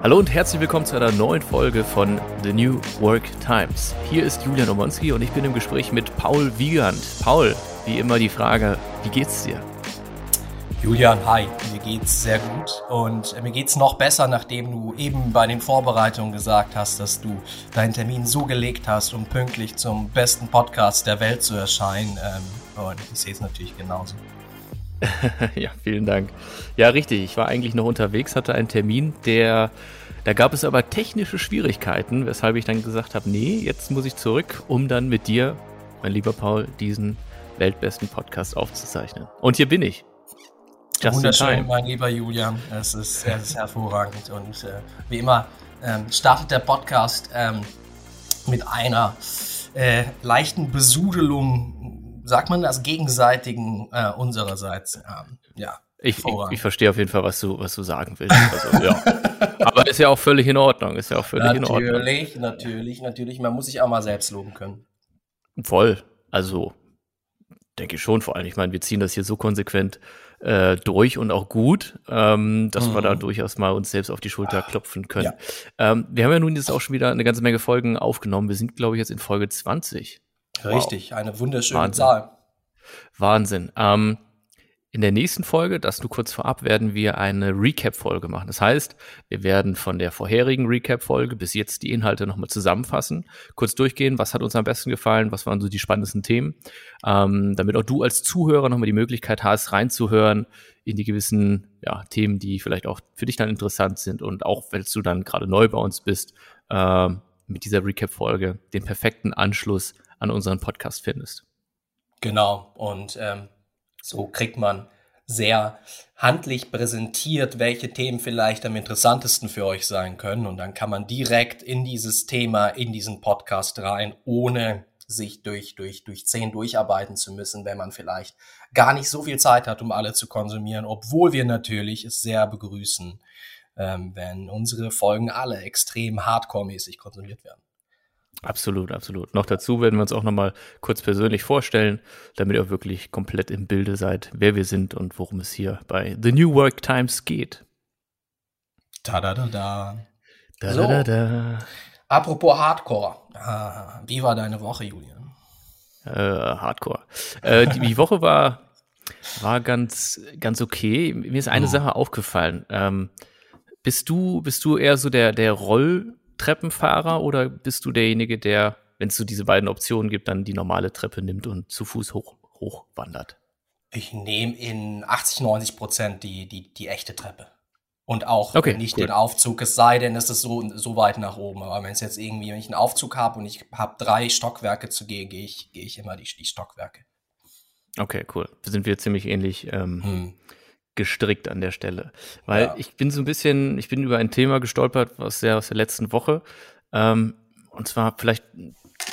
Hallo und herzlich willkommen zu einer neuen Folge von The New Work Times. Hier ist Julian Omonski und ich bin im Gespräch mit Paul Wiegand. Paul, wie immer die Frage, wie geht's dir? Julian, hi, mir geht's sehr gut und mir geht's noch besser, nachdem du eben bei den Vorbereitungen gesagt hast, dass du deinen Termin so gelegt hast, um pünktlich zum besten Podcast der Welt zu erscheinen. Ähm, und ich sehe es natürlich genauso. ja, vielen Dank. Ja, richtig. Ich war eigentlich noch unterwegs, hatte einen Termin, der, da gab es aber technische Schwierigkeiten, weshalb ich dann gesagt habe, nee, jetzt muss ich zurück, um dann mit dir, mein lieber Paul, diesen weltbesten Podcast aufzuzeichnen. Und hier bin ich. Just Wunderschön, mein lieber Julian. Es ist, es ist hervorragend. Und äh, wie immer ähm, startet der Podcast ähm, mit einer äh, leichten Besudelung sagt man das, gegenseitigen äh, unsererseits. Ähm, ja. Ich, ich, ich, verstehe auf jeden Fall, was du, was du sagen willst. Also, ja. Aber ist ja auch völlig in Ordnung. Ist ja auch völlig natürlich, in Ordnung. Natürlich, natürlich, natürlich. Man muss sich auch mal selbst loben können. Voll. Also, denke ich schon vor allem. Ich meine, wir ziehen das hier so konsequent äh, durch und auch gut, ähm, dass mhm. wir da mhm. durchaus mal uns selbst auf die Schulter klopfen können. Ja. Ähm, wir haben ja nun jetzt auch schon wieder eine ganze Menge Folgen aufgenommen. Wir sind, glaube ich, jetzt in Folge 20. Richtig, wow. eine wunderschöne Wahnsinn. Zahl. Wahnsinn. Ähm, in der nächsten Folge, das nur kurz vorab, werden wir eine Recap-Folge machen. Das heißt, wir werden von der vorherigen Recap-Folge bis jetzt die Inhalte nochmal zusammenfassen, kurz durchgehen, was hat uns am besten gefallen, was waren so die spannendsten Themen, ähm, damit auch du als Zuhörer nochmal die Möglichkeit hast, reinzuhören in die gewissen ja, Themen, die vielleicht auch für dich dann interessant sind und auch, wenn du dann gerade neu bei uns bist, äh, mit dieser Recap-Folge den perfekten Anschluss an unseren Podcast findest. Genau, und ähm, so kriegt man sehr handlich präsentiert, welche Themen vielleicht am interessantesten für euch sein können. Und dann kann man direkt in dieses Thema, in diesen Podcast rein, ohne sich durch, durch, durch zehn durcharbeiten zu müssen, wenn man vielleicht gar nicht so viel Zeit hat, um alle zu konsumieren, obwohl wir natürlich es sehr begrüßen, ähm, wenn unsere Folgen alle extrem hardcore-mäßig konsumiert werden. Absolut, absolut. Noch dazu werden wir uns auch nochmal kurz persönlich vorstellen, damit ihr wirklich komplett im Bilde seid, wer wir sind und worum es hier bei The New Work Times geht. Da da da da. Da so. da da da. Apropos Hardcore. Ah, wie war deine Woche, Julian? Äh, Hardcore. Äh, die, die Woche war, war ganz, ganz okay. Mir ist eine oh. Sache aufgefallen. Ähm, bist du, bist du eher so der, der Roll, Treppenfahrer oder bist du derjenige, der, wenn es so diese beiden Optionen gibt, dann die normale Treppe nimmt und zu Fuß hoch, hoch wandert? Ich nehme in 80, 90 Prozent die, die, die echte Treppe. Und auch okay, nicht cool. den Aufzug, es sei denn, es ist so, so weit nach oben. Aber wenn es jetzt irgendwie, wenn ich einen Aufzug habe und ich habe drei Stockwerke zu gehen, gehe ich, gehe ich immer die, die Stockwerke. Okay, cool. Sind wir ziemlich ähnlich. Ähm, hm gestrickt an der Stelle. Weil ja. ich bin so ein bisschen, ich bin über ein Thema gestolpert aus der, aus der letzten Woche. Ähm, und zwar vielleicht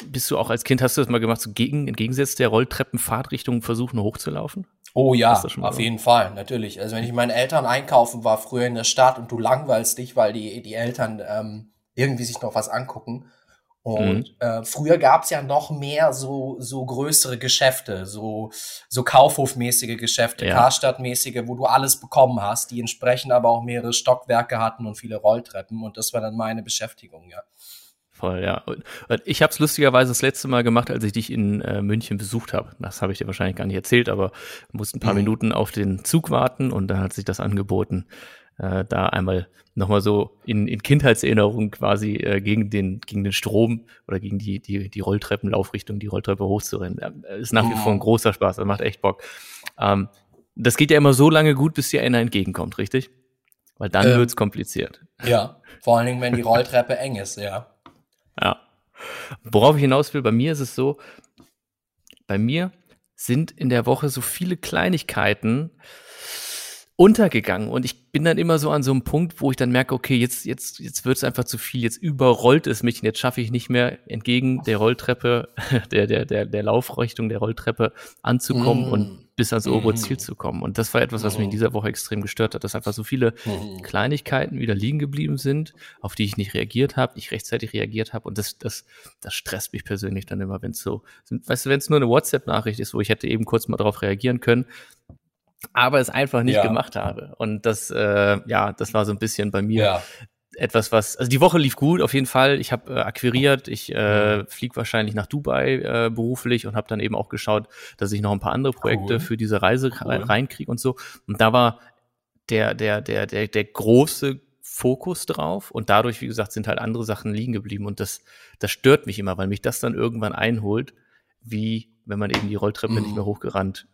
bist du auch als Kind, hast du das mal gemacht, so gegen, entgegensetzt der Rolltreppenfahrtrichtung versuchen hochzulaufen? Oh ja, auf jeden Fall, natürlich. Also wenn ich meinen Eltern einkaufen war früher in der Stadt und du langweilst dich, weil die, die Eltern ähm, irgendwie sich noch was angucken, und mhm. äh, früher gab's ja noch mehr so, so größere Geschäfte, so, so Kaufhofmäßige Geschäfte, ja. Karstadtmäßige, wo du alles bekommen hast, die entsprechend aber auch mehrere Stockwerke hatten und viele Rolltreppen. Und das war dann meine Beschäftigung, ja. Voll, ja. Und ich habe es lustigerweise das letzte Mal gemacht, als ich dich in äh, München besucht habe. Das habe ich dir wahrscheinlich gar nicht erzählt, aber musste ein paar mhm. Minuten auf den Zug warten und da hat sich das angeboten, äh, da einmal nochmal so in, in Kindheitserinnerung quasi äh, gegen, den, gegen den Strom oder gegen die, die, die Rolltreppenlaufrichtung, die Rolltreppe hochzurennen. Äh, ist nach wie vor ein großer Spaß, das macht echt Bock. Ähm, das geht ja immer so lange gut, bis dir einer entgegenkommt, richtig? Weil dann ähm, wird's kompliziert. Ja, vor allen Dingen, wenn die Rolltreppe eng ist, ja. Ja. Worauf ich hinaus will, bei mir ist es so, bei mir sind in der Woche so viele Kleinigkeiten, untergegangen. Und ich bin dann immer so an so einem Punkt, wo ich dann merke, okay, jetzt, jetzt, jetzt wird es einfach zu viel, jetzt überrollt es mich und jetzt schaffe ich nicht mehr entgegen der Rolltreppe, der, der, der, der Laufrichtung der Rolltreppe anzukommen mm. und bis ans obere mm. Ziel zu kommen. Und das war etwas, was mich in mm. dieser Woche extrem gestört hat, dass einfach so viele mm. Kleinigkeiten wieder liegen geblieben sind, auf die ich nicht reagiert habe, nicht rechtzeitig reagiert habe. Und das, das, das stresst mich persönlich dann immer, wenn es so, weißt du, wenn es nur eine WhatsApp-Nachricht ist, wo ich hätte eben kurz mal darauf reagieren können, aber es einfach nicht ja. gemacht habe. Und das, äh, ja, das war so ein bisschen bei mir. Ja. etwas, was, also die Woche lief gut, auf jeden Fall. Ich habe äh, akquiriert, ich äh, mhm. fliege wahrscheinlich nach Dubai äh, beruflich und habe dann eben auch geschaut, dass ich noch ein paar andere Projekte cool. für diese Reise cool. reinkriege und so. Und da war der, der, der, der, der große Fokus drauf und dadurch, wie gesagt, sind halt andere Sachen liegen geblieben und das, das stört mich immer, weil mich das dann irgendwann einholt, wie wenn man eben die Rolltreppe mhm. nicht mehr hochgerannt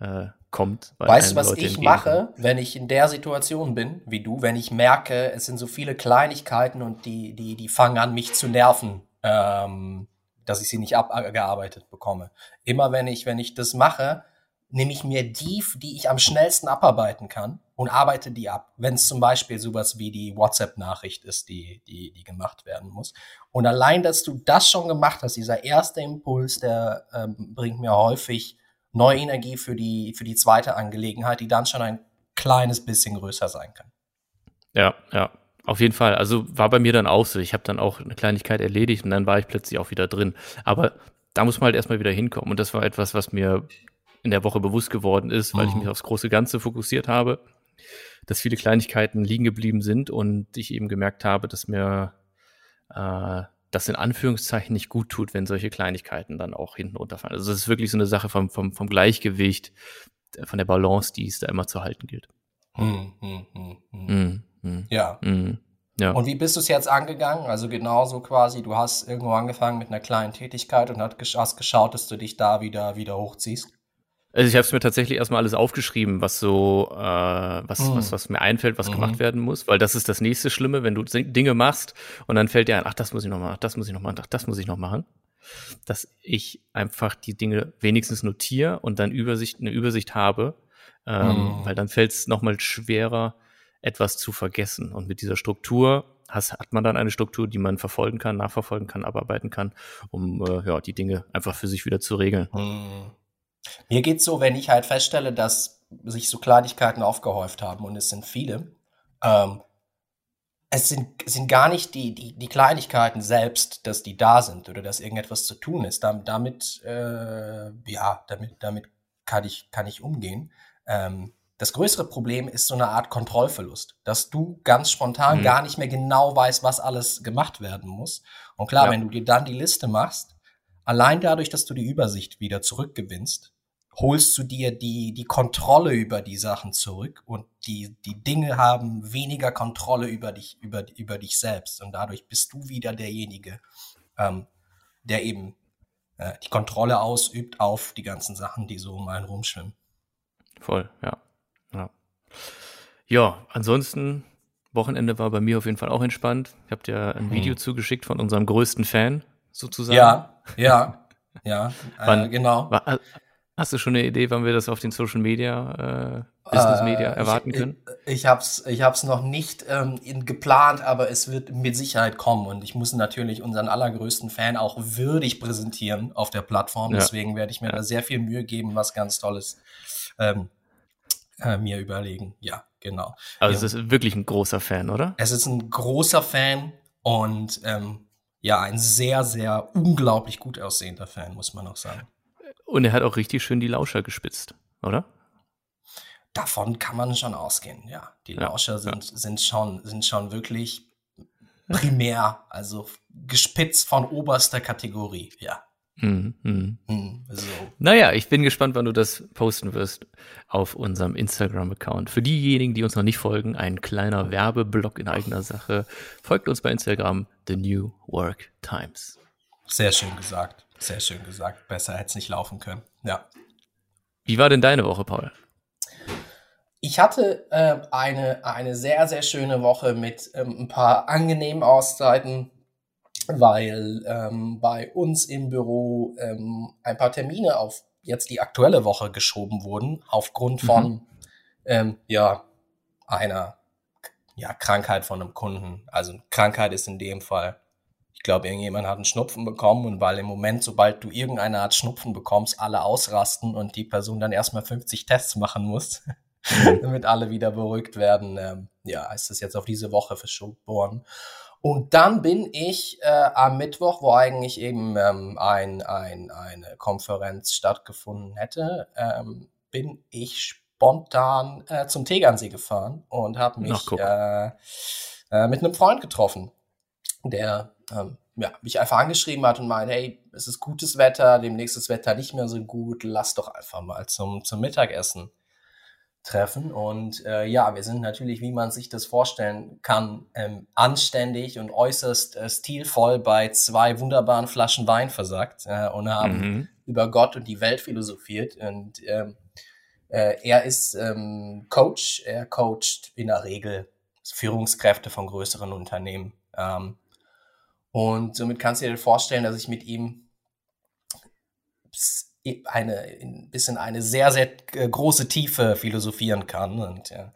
äh, kommt. Weißt du, was Leute ich mache, wenn ich in der Situation bin, wie du, wenn ich merke, es sind so viele Kleinigkeiten und die, die, die fangen an, mich zu nerven, ähm, dass ich sie nicht abgearbeitet bekomme. Immer wenn ich, wenn ich das mache, nehme ich mir die, die ich am schnellsten abarbeiten kann und arbeite die ab. Wenn es zum Beispiel sowas wie die WhatsApp-Nachricht ist, die, die, die gemacht werden muss. Und allein, dass du das schon gemacht hast, dieser erste Impuls, der ähm, bringt mir häufig neue Energie für die, für die zweite Angelegenheit, die dann schon ein kleines bisschen größer sein kann. Ja, ja, auf jeden Fall. Also war bei mir dann auch so. Ich habe dann auch eine Kleinigkeit erledigt und dann war ich plötzlich auch wieder drin. Aber da muss man halt erstmal wieder hinkommen. Und das war etwas, was mir in der Woche bewusst geworden ist, weil mhm. ich mich aufs große Ganze fokussiert habe, dass viele Kleinigkeiten liegen geblieben sind und ich eben gemerkt habe, dass mir äh, das in Anführungszeichen nicht gut tut, wenn solche Kleinigkeiten dann auch hinten runterfallen. Also das ist wirklich so eine Sache vom, vom, vom Gleichgewicht, von der Balance, die es da immer zu halten gilt. Hm, hm, hm, hm. hm, hm. ja. Hm, ja. Und wie bist du es jetzt angegangen? Also genauso quasi, du hast irgendwo angefangen mit einer kleinen Tätigkeit und hast geschaut, dass du dich da wieder, wieder hochziehst. Also ich habe es mir tatsächlich erstmal alles aufgeschrieben, was so, äh, was, mhm. was, was mir einfällt, was mhm. gemacht werden muss, weil das ist das nächste Schlimme, wenn du Dinge machst und dann fällt dir ein, ach, das muss ich noch machen, ach, das muss ich noch machen, ach, das muss ich noch machen. Dass ich einfach die Dinge wenigstens notiere und dann Übersicht, eine Übersicht habe, ähm, mhm. weil dann fällt es nochmal schwerer, etwas zu vergessen. Und mit dieser Struktur has, hat man dann eine Struktur, die man verfolgen kann, nachverfolgen kann, abarbeiten kann, um äh, ja, die Dinge einfach für sich wieder zu regeln. Mhm. Mir geht's so, wenn ich halt feststelle, dass sich so Kleinigkeiten aufgehäuft haben und es sind viele. Ähm, es sind, sind gar nicht die, die, die Kleinigkeiten selbst, dass die da sind oder dass irgendetwas zu tun ist. Damit, damit äh, ja, damit, damit kann ich, kann ich umgehen. Ähm, das größere Problem ist so eine Art Kontrollverlust, dass du ganz spontan mhm. gar nicht mehr genau weißt, was alles gemacht werden muss. Und klar, ja. wenn du dir dann die Liste machst, allein dadurch, dass du die Übersicht wieder zurückgewinnst, holst du dir die, die Kontrolle über die Sachen zurück und die, die Dinge haben weniger Kontrolle über dich, über, über dich selbst. Und dadurch bist du wieder derjenige, ähm, der eben äh, die Kontrolle ausübt auf die ganzen Sachen, die so um einen rumschwimmen. Voll, ja. Ja, ja ansonsten, Wochenende war bei mir auf jeden Fall auch entspannt. Ich habe dir ein hm. Video zugeschickt von unserem größten Fan, sozusagen. Ja, ja, ja, äh, genau. War, Hast du schon eine Idee, wann wir das auf den Social Media, äh, Business Media äh, erwarten können? Ich, ich habe es ich hab's noch nicht ähm, in, geplant, aber es wird mit Sicherheit kommen. Und ich muss natürlich unseren allergrößten Fan auch würdig präsentieren auf der Plattform. Ja. Deswegen werde ich mir ja. da sehr viel Mühe geben, was ganz Tolles ähm, äh, mir überlegen. Ja, genau. Also ja. es ist wirklich ein großer Fan, oder? Es ist ein großer Fan und ähm, ja, ein sehr, sehr unglaublich gut aussehender Fan, muss man auch sagen. Und er hat auch richtig schön die Lauscher gespitzt, oder? Davon kann man schon ausgehen, ja. Die Lauscher ja, sind, ja. sind, schon, sind schon wirklich primär, also gespitzt von oberster Kategorie, ja. Mhm, mhm. Mhm, so. Naja, ich bin gespannt, wann du das posten wirst auf unserem Instagram-Account. Für diejenigen, die uns noch nicht folgen, ein kleiner Werbeblock in eigener Sache. Folgt uns bei Instagram, The New Work Times. Sehr schön gesagt. Sehr schön gesagt. Besser hätte es nicht laufen können. Ja. Wie war denn deine Woche, Paul? Ich hatte äh, eine, eine sehr, sehr schöne Woche mit ähm, ein paar angenehmen Auszeiten, weil ähm, bei uns im Büro ähm, ein paar Termine auf jetzt die aktuelle Woche geschoben wurden, aufgrund mhm. von mhm. ähm, ja, einer ja, Krankheit von einem Kunden. Also Krankheit ist in dem Fall ich glaube, irgendjemand hat einen Schnupfen bekommen und weil im Moment, sobald du irgendeine Art Schnupfen bekommst, alle ausrasten und die Person dann erstmal 50 Tests machen muss, damit alle wieder beruhigt werden, ähm, ja, ist das jetzt auf diese Woche verschoben worden. Und dann bin ich äh, am Mittwoch, wo eigentlich eben ähm, ein, ein, eine Konferenz stattgefunden hätte, ähm, bin ich spontan äh, zum Tegernsee gefahren und habe mich äh, äh, mit einem Freund getroffen, der ähm, ja, mich einfach angeschrieben hat und meinte, hey, es ist gutes Wetter, demnächst ist das Wetter nicht mehr so gut, lass doch einfach mal zum, zum Mittagessen treffen. Und äh, ja, wir sind natürlich, wie man sich das vorstellen kann, ähm, anständig und äußerst äh, stilvoll bei zwei wunderbaren Flaschen Wein versagt äh, und haben mhm. über Gott und die Welt philosophiert. Und ähm, äh, er ist ähm, Coach, er coacht in der Regel Führungskräfte von größeren Unternehmen. Ähm, und somit kannst du dir vorstellen, dass ich mit ihm eine, ein bisschen eine sehr, sehr äh, große Tiefe philosophieren kann. Und ja,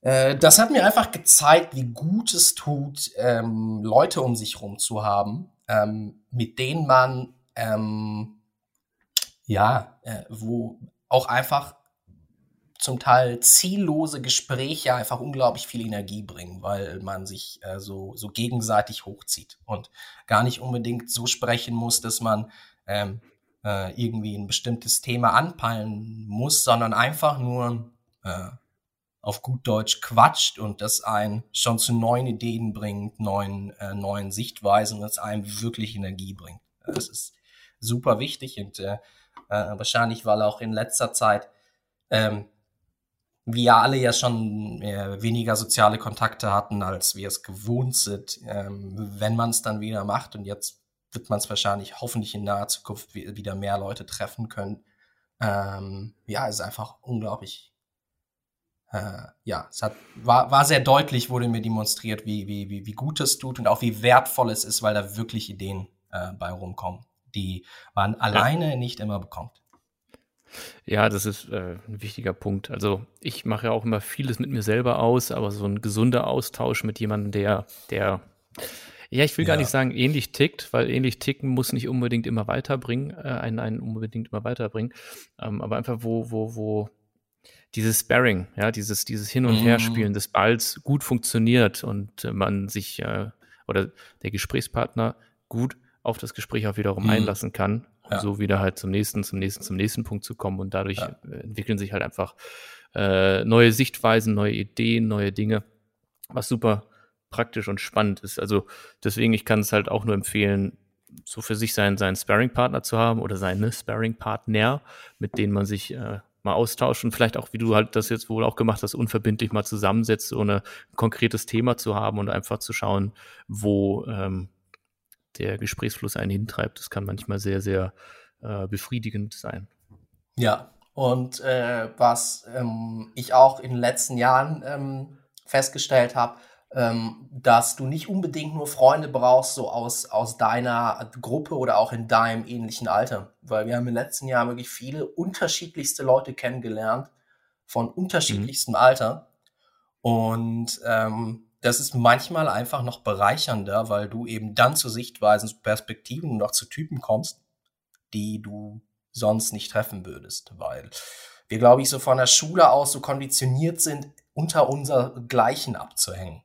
äh, das hat mir einfach gezeigt, wie gut es tut, ähm, Leute um sich herum zu haben, ähm, mit denen man ähm, ja, äh, wo auch einfach zum Teil ziellose Gespräche einfach unglaublich viel Energie bringen, weil man sich äh, so, so gegenseitig hochzieht und gar nicht unbedingt so sprechen muss, dass man ähm, äh, irgendwie ein bestimmtes Thema anpeilen muss, sondern einfach nur äh, auf gut Deutsch quatscht und das einen schon zu neuen Ideen bringt, neuen, äh, neuen Sichtweisen und das einem wirklich Energie bringt. Das ist super wichtig und äh, äh, wahrscheinlich, weil auch in letzter Zeit ähm, wir alle ja schon äh, weniger soziale Kontakte hatten, als wir es gewohnt sind, ähm, wenn man es dann wieder macht und jetzt wird man es wahrscheinlich hoffentlich in naher Zukunft wieder mehr Leute treffen können. Ähm, ja, es ist einfach unglaublich. Äh, ja, es hat, war, war sehr deutlich, wurde mir demonstriert, wie, wie, wie, wie gut es tut und auch wie wertvoll es ist, weil da wirklich Ideen äh, bei rumkommen, die man alleine ja. nicht immer bekommt. Ja, das ist äh, ein wichtiger Punkt. Also ich mache ja auch immer vieles mit mir selber aus, aber so ein gesunder Austausch mit jemandem, der, der ja, ich will ja. gar nicht sagen, ähnlich tickt, weil ähnlich ticken muss nicht unbedingt immer weiterbringen, äh, einen, einen unbedingt immer weiterbringen, ähm, aber einfach wo, wo, wo dieses Sparring, ja, dieses, dieses Hin- und mhm. Herspielen des Balls gut funktioniert und äh, man sich äh, oder der Gesprächspartner gut auf das Gespräch auch wiederum mhm. einlassen kann, um ja. so wieder halt zum nächsten, zum nächsten, zum nächsten Punkt zu kommen und dadurch ja. Entwickeln sich halt einfach äh, neue Sichtweisen, neue Ideen, neue Dinge, was super praktisch und spannend ist. Also deswegen, ich kann es halt auch nur empfehlen, so für sich seinen, seinen Sparring-Partner zu haben oder seine Sparring-Partner, mit denen man sich äh, mal austauscht und vielleicht auch, wie du halt das jetzt wohl auch gemacht hast, unverbindlich mal zusammensetzt, ohne ein konkretes Thema zu haben und einfach zu schauen, wo ähm, der Gesprächsfluss einen hintreibt. Das kann manchmal sehr, sehr äh, befriedigend sein. Ja, und äh, was ähm, ich auch in den letzten Jahren ähm, festgestellt habe, ähm, dass du nicht unbedingt nur Freunde brauchst, so aus, aus deiner Gruppe oder auch in deinem ähnlichen Alter. Weil wir haben im letzten Jahr wirklich viele unterschiedlichste Leute kennengelernt, von unterschiedlichstem mhm. Alter. Und ähm, das ist manchmal einfach noch bereichernder, weil du eben dann zu Sichtweisen, zu Perspektiven und auch zu Typen kommst, die du sonst nicht treffen würdest. Weil wir, glaube ich, so von der Schule aus so konditioniert sind, unter unser Gleichen abzuhängen.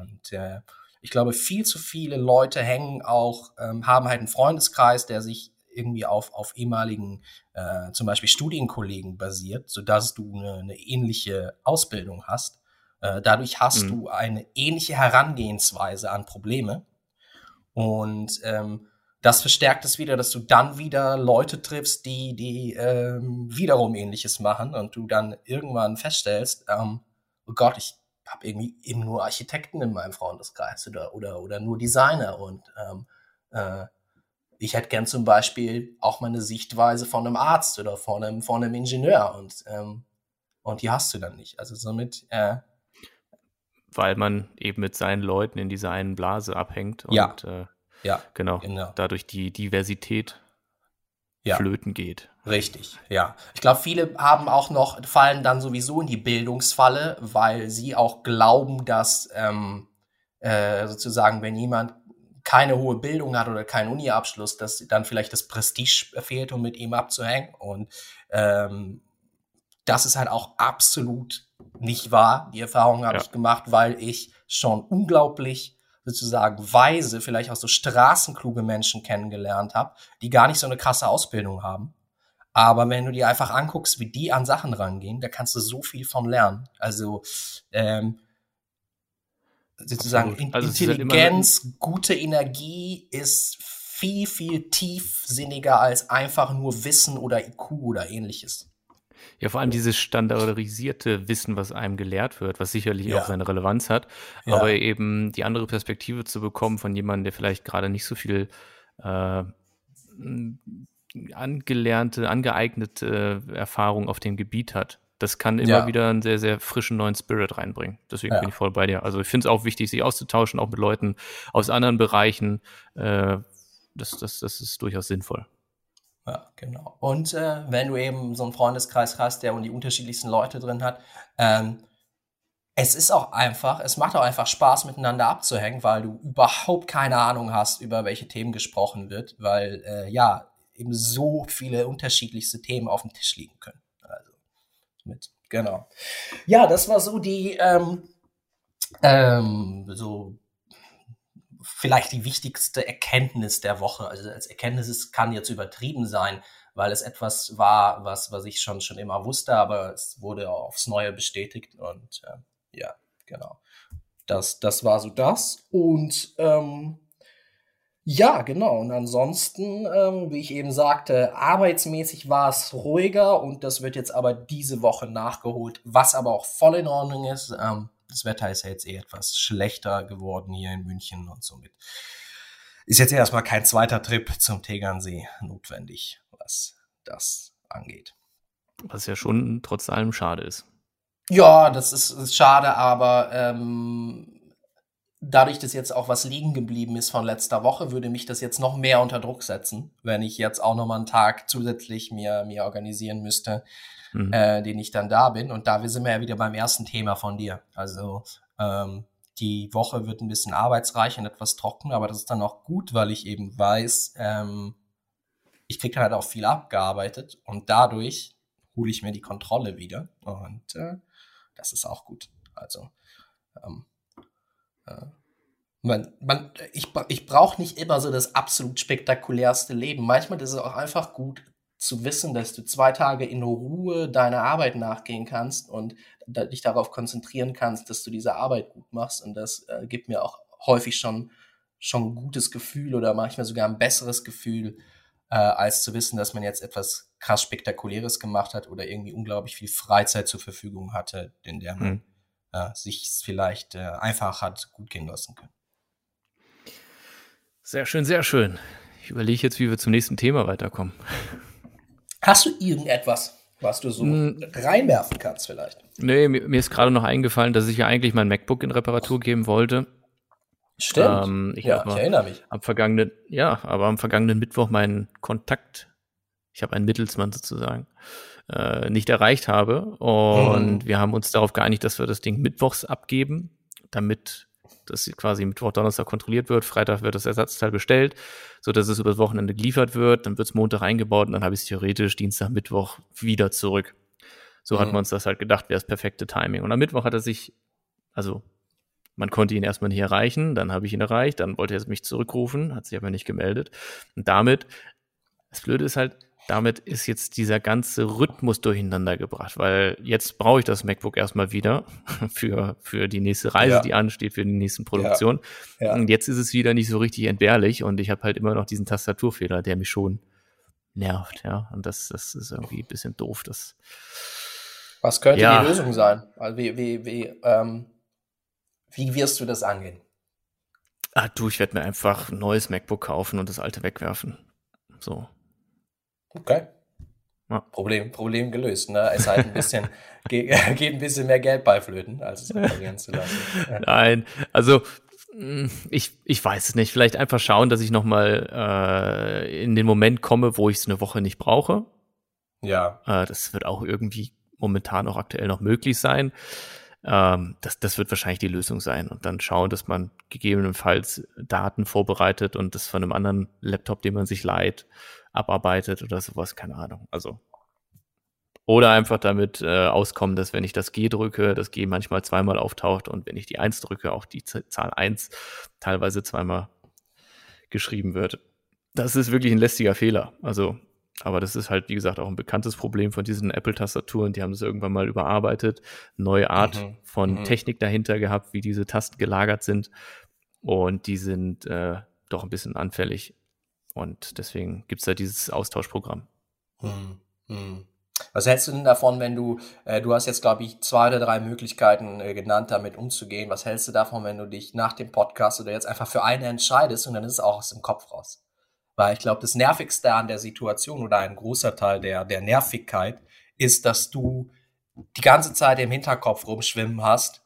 Und äh, ich glaube, viel zu viele Leute hängen auch, ähm, haben halt einen Freundeskreis, der sich irgendwie auf, auf ehemaligen, äh, zum Beispiel Studienkollegen basiert, sodass du eine, eine ähnliche Ausbildung hast. Äh, dadurch hast mhm. du eine ähnliche Herangehensweise an Probleme. Und ähm, das verstärkt es wieder, dass du dann wieder Leute triffst, die, die ähm, wiederum ähnliches machen und du dann irgendwann feststellst, ähm, oh Gott, ich habe irgendwie eben nur Architekten in meinem Freundeskreis oder, oder, oder nur Designer und ähm, äh, ich hätte gern zum Beispiel auch mal eine Sichtweise von einem Arzt oder von einem, von einem Ingenieur und, ähm, und die hast du dann nicht. Also somit. Äh, Weil man eben mit seinen Leuten in dieser einen Blase abhängt und ja, äh, ja, genau, genau, dadurch die Diversität ja. flöten geht. Richtig, ja. Ich glaube, viele haben auch noch, fallen dann sowieso in die Bildungsfalle, weil sie auch glauben, dass ähm, äh, sozusagen, wenn jemand keine hohe Bildung hat oder keinen Uni-Abschluss, dass dann vielleicht das Prestige fehlt, um mit ihm abzuhängen. Und ähm, das ist halt auch absolut nicht wahr. Die Erfahrung habe ja. ich gemacht, weil ich schon unglaublich sozusagen weise, vielleicht auch so straßenkluge Menschen kennengelernt habe, die gar nicht so eine krasse Ausbildung haben. Aber wenn du dir einfach anguckst, wie die an Sachen rangehen, da kannst du so viel von lernen. Also ähm, sozusagen in, also Intelligenz, halt gute Energie ist viel, viel tiefsinniger als einfach nur Wissen oder IQ oder ähnliches. Ja, vor allem dieses standardisierte Wissen, was einem gelehrt wird, was sicherlich ja. auch seine Relevanz hat, ja. aber eben die andere Perspektive zu bekommen von jemandem, der vielleicht gerade nicht so viel äh, angelernte, angeeignete Erfahrung auf dem Gebiet hat. Das kann immer ja. wieder einen sehr, sehr frischen neuen Spirit reinbringen. Deswegen ja. bin ich voll bei dir. Also ich finde es auch wichtig, sich auszutauschen, auch mit Leuten aus anderen Bereichen. Äh, das, das, das ist durchaus sinnvoll. Ja, genau. Und äh, wenn du eben so einen Freundeskreis hast, der und die unterschiedlichsten Leute drin hat, ähm, es ist auch einfach, es macht auch einfach Spaß, miteinander abzuhängen, weil du überhaupt keine Ahnung hast, über welche Themen gesprochen wird, weil äh, ja, eben so viele unterschiedlichste Themen auf dem Tisch liegen können. Also mit, genau. Ja, das war so die ähm, ähm, so vielleicht die wichtigste Erkenntnis der Woche. Also als Erkenntnis kann jetzt übertrieben sein, weil es etwas war, was, was ich schon, schon immer wusste, aber es wurde aufs Neue bestätigt und äh, ja, genau. Das, das war so das. Und ähm, ja, genau. Und ansonsten, ähm, wie ich eben sagte, arbeitsmäßig war es ruhiger und das wird jetzt aber diese Woche nachgeholt, was aber auch voll in Ordnung ist. Ähm, das Wetter ist ja jetzt eh etwas schlechter geworden hier in München und somit ist jetzt erstmal kein zweiter Trip zum Tegernsee notwendig, was das angeht. Was ja schon trotz allem schade ist. Ja, das ist, ist schade, aber ähm, dadurch, dass jetzt auch was liegen geblieben ist von letzter Woche, würde mich das jetzt noch mehr unter Druck setzen, wenn ich jetzt auch noch mal einen Tag zusätzlich mir, mir organisieren müsste, mhm. äh, den ich dann da bin. Und da sind wir ja wieder beim ersten Thema von dir. Also ähm, die Woche wird ein bisschen arbeitsreich und etwas trocken, aber das ist dann auch gut, weil ich eben weiß, ähm, ich kriege halt auch viel abgearbeitet und dadurch hole ich mir die Kontrolle wieder. Und äh, das ist auch gut. Also, ähm, äh, man, man, ich, ich brauche nicht immer so das absolut spektakulärste Leben. Manchmal ist es auch einfach gut zu wissen, dass du zwei Tage in Ruhe deiner Arbeit nachgehen kannst und dich darauf konzentrieren kannst, dass du diese Arbeit gut machst. Und das äh, gibt mir auch häufig schon, schon ein gutes Gefühl oder manchmal sogar ein besseres Gefühl, äh, als zu wissen, dass man jetzt etwas krass Spektakuläres gemacht hat oder irgendwie unglaublich viel Freizeit zur Verfügung hatte, in der man mhm. äh, sich vielleicht äh, einfach hat gut gehen lassen können. Sehr schön, sehr schön. Ich überlege jetzt, wie wir zum nächsten Thema weiterkommen. Hast du irgendetwas, was du so mm. reinwerfen kannst vielleicht? Nee, mir, mir ist gerade noch eingefallen, dass ich ja eigentlich mein MacBook in Reparatur geben wollte. Stimmt. Ähm, ich ja, ich erinnere mich. Am vergangenen, ja, aber am vergangenen Mittwoch meinen Kontakt, ich habe einen Mittelsmann sozusagen, äh, nicht erreicht habe. Und mhm. wir haben uns darauf geeinigt, dass wir das Ding mittwochs abgeben, damit das quasi Mittwoch, Donnerstag kontrolliert wird. Freitag wird das Ersatzteil bestellt, so dass es übers Wochenende geliefert wird. Dann wird es Montag eingebaut und dann habe ich es theoretisch Dienstag, Mittwoch wieder zurück. So mhm. hat man uns das halt gedacht, wäre das perfekte Timing. Und am Mittwoch hat er sich, also man konnte ihn erstmal nicht erreichen, dann habe ich ihn erreicht, dann wollte er mich zurückrufen, hat sich aber nicht gemeldet. Und damit, das Blöde ist halt, damit ist jetzt dieser ganze Rhythmus durcheinander gebracht, weil jetzt brauche ich das MacBook erstmal wieder für, für die nächste Reise, ja. die ansteht, für die nächsten Produktion. Ja. Ja. Und jetzt ist es wieder nicht so richtig entbehrlich und ich habe halt immer noch diesen Tastaturfehler, der mich schon nervt, ja. Und das, das ist irgendwie ein bisschen doof. Das, Was könnte die Lösung sein? Also wie, wie, wie, ähm, wie wirst du das angehen? Ah, du, ich werde mir einfach ein neues MacBook kaufen und das alte wegwerfen. So. Okay. Ja. Problem, Problem gelöst. Ne? Es halt ein bisschen, geht, geht ein bisschen mehr Geld bei Flöten, als es reparieren zu lassen. Nein, also hm, ich, ich weiß es nicht. Vielleicht einfach schauen, dass ich nochmal äh, in den Moment komme, wo ich es eine Woche nicht brauche. Ja. Äh, das wird auch irgendwie momentan auch aktuell noch möglich sein. Ähm, das, das wird wahrscheinlich die Lösung sein. Und dann schauen, dass man gegebenenfalls Daten vorbereitet und das von einem anderen Laptop, den man sich leiht, abarbeitet oder sowas, keine Ahnung. Also. Oder einfach damit äh, auskommen, dass wenn ich das G drücke, das G manchmal zweimal auftaucht und wenn ich die 1 drücke, auch die Zahl 1 teilweise zweimal geschrieben wird. Das ist wirklich ein lästiger Fehler. Also Aber das ist halt, wie gesagt, auch ein bekanntes Problem von diesen Apple-Tastaturen. Die haben es irgendwann mal überarbeitet, neue Art mhm. von mhm. Technik dahinter gehabt, wie diese Tasten gelagert sind. Und die sind äh, doch ein bisschen anfällig. Und deswegen gibt es da dieses Austauschprogramm. Mhm. mhm. Was hältst du denn davon, wenn du, äh, du hast jetzt, glaube ich, zwei oder drei Möglichkeiten äh, genannt, damit umzugehen. Was hältst du davon, wenn du dich nach dem Podcast oder jetzt einfach für eine entscheidest und dann ist es auch aus dem Kopf raus? Weil ich glaube, das Nervigste an der Situation oder ein großer Teil der, der Nervigkeit ist, dass du die ganze Zeit im Hinterkopf rumschwimmen hast.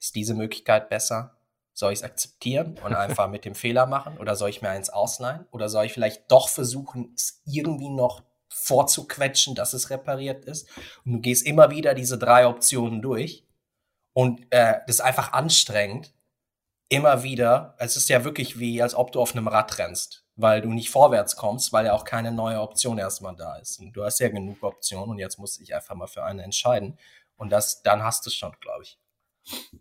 Ist diese Möglichkeit besser? Soll ich es akzeptieren und einfach mit dem Fehler machen? Oder soll ich mir eins ausleihen? Oder soll ich vielleicht doch versuchen, es irgendwie noch vorzuquetschen, dass es repariert ist? Und du gehst immer wieder diese drei Optionen durch. Und äh, das ist einfach anstrengend. Immer wieder. Es ist ja wirklich wie, als ob du auf einem Rad rennst weil du nicht vorwärts kommst, weil ja auch keine neue Option erstmal da ist. Und du hast ja genug Optionen und jetzt musst du dich einfach mal für eine entscheiden. Und das, dann hast du es schon, glaube ich.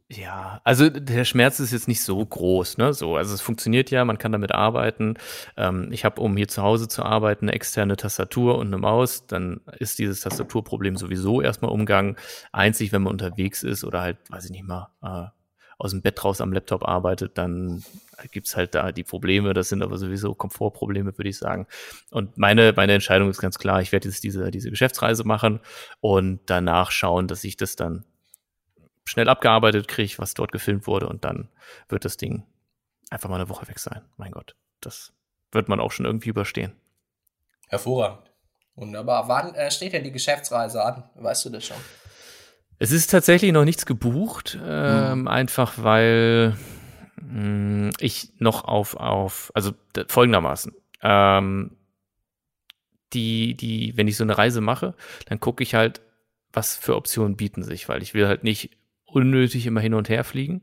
Ja, also der Schmerz ist jetzt nicht so groß, ne? So, also es funktioniert ja, man kann damit arbeiten. Ähm, ich habe, um hier zu Hause zu arbeiten, eine externe Tastatur und eine Maus. Dann ist dieses Tastaturproblem sowieso erstmal umgangen. Einzig, wenn man unterwegs ist oder halt, weiß ich nicht mal, äh, aus dem Bett raus am Laptop arbeitet, dann gibt's halt da die Probleme. Das sind aber sowieso Komfortprobleme, würde ich sagen. Und meine, meine Entscheidung ist ganz klar, ich werde jetzt diese, diese Geschäftsreise machen und danach schauen, dass ich das dann schnell abgearbeitet kriege, was dort gefilmt wurde und dann wird das Ding einfach mal eine Woche weg sein. Mein Gott, das wird man auch schon irgendwie überstehen. Hervorragend. Wunderbar. Wann äh, steht denn die Geschäftsreise an? Weißt du das schon? Es ist tatsächlich noch nichts gebucht, ähm, mhm. einfach weil mh, hm, ich noch auf, auf, also folgendermaßen, ähm, die, die, wenn ich so eine Reise mache, dann gucke ich halt, was für Optionen bieten sich, weil ich will halt nicht unnötig immer hin und her fliegen,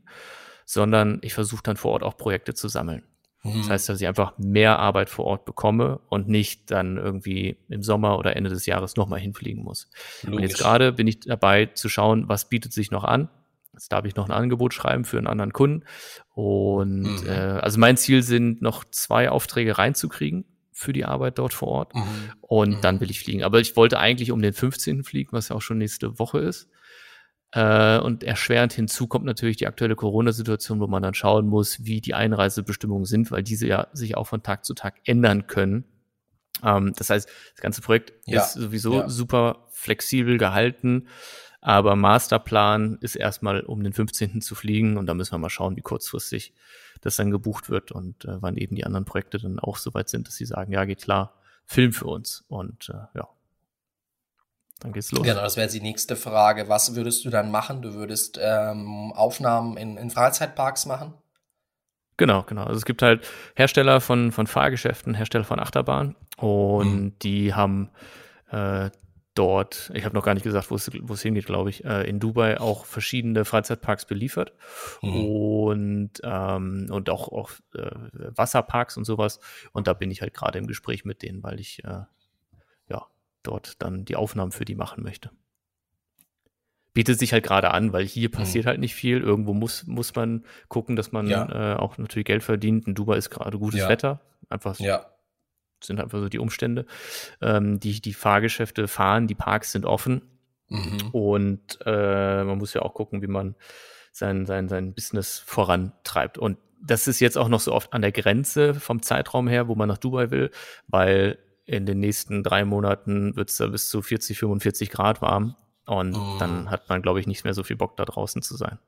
sondern ich versuche dann vor Ort auch Projekte zu sammeln. Das mhm. heißt, dass ich einfach mehr Arbeit vor Ort bekomme und nicht dann irgendwie im Sommer oder Ende des Jahres nochmal hinfliegen muss. Logisch. Und jetzt gerade bin ich dabei zu schauen, was bietet sich noch an. Jetzt darf ich noch ein Angebot schreiben für einen anderen Kunden. Und mhm. äh, also mein Ziel sind noch zwei Aufträge reinzukriegen für die Arbeit dort vor Ort. Mhm. Und mhm. dann will ich fliegen. Aber ich wollte eigentlich um den 15. fliegen, was ja auch schon nächste Woche ist. Äh, und erschwerend hinzu kommt natürlich die aktuelle Corona-Situation, wo man dann schauen muss, wie die Einreisebestimmungen sind, weil diese ja sich auch von Tag zu Tag ändern können. Ähm, das heißt, das ganze Projekt ja. ist sowieso ja. super flexibel gehalten, aber Masterplan ist erstmal um den 15. zu fliegen und da müssen wir mal schauen, wie kurzfristig das dann gebucht wird und äh, wann eben die anderen Projekte dann auch soweit sind, dass sie sagen, ja, geht klar, Film für uns. Und äh, ja, dann geht's los. Genau, das wäre die nächste Frage. Was würdest du dann machen? Du würdest ähm, Aufnahmen in, in Freizeitparks machen? Genau, genau. Also es gibt halt Hersteller von, von Fahrgeschäften, Hersteller von Achterbahnen und mhm. die haben äh, dort, ich habe noch gar nicht gesagt, wo es hingeht, glaube ich, äh, in Dubai auch verschiedene Freizeitparks beliefert mhm. und, ähm, und auch, auch äh, Wasserparks und sowas. Und da bin ich halt gerade im Gespräch mit denen, weil ich äh, dort dann die Aufnahmen für die machen möchte. Bietet sich halt gerade an, weil hier mhm. passiert mhm. halt nicht viel. Irgendwo muss, muss man gucken, dass man ja. äh, auch natürlich Geld verdient. In Dubai ist gerade gutes ja. Wetter. Einfach ja. sind einfach so die Umstände. Ähm, die, die Fahrgeschäfte fahren, die Parks sind offen. Mhm. Und äh, man muss ja auch gucken, wie man sein, sein, sein Business vorantreibt. Und das ist jetzt auch noch so oft an der Grenze vom Zeitraum her, wo man nach Dubai will, weil in den nächsten drei Monaten wird es da bis zu 40, 45 Grad warm. Und mm. dann hat man, glaube ich, nicht mehr so viel Bock, da draußen zu sein.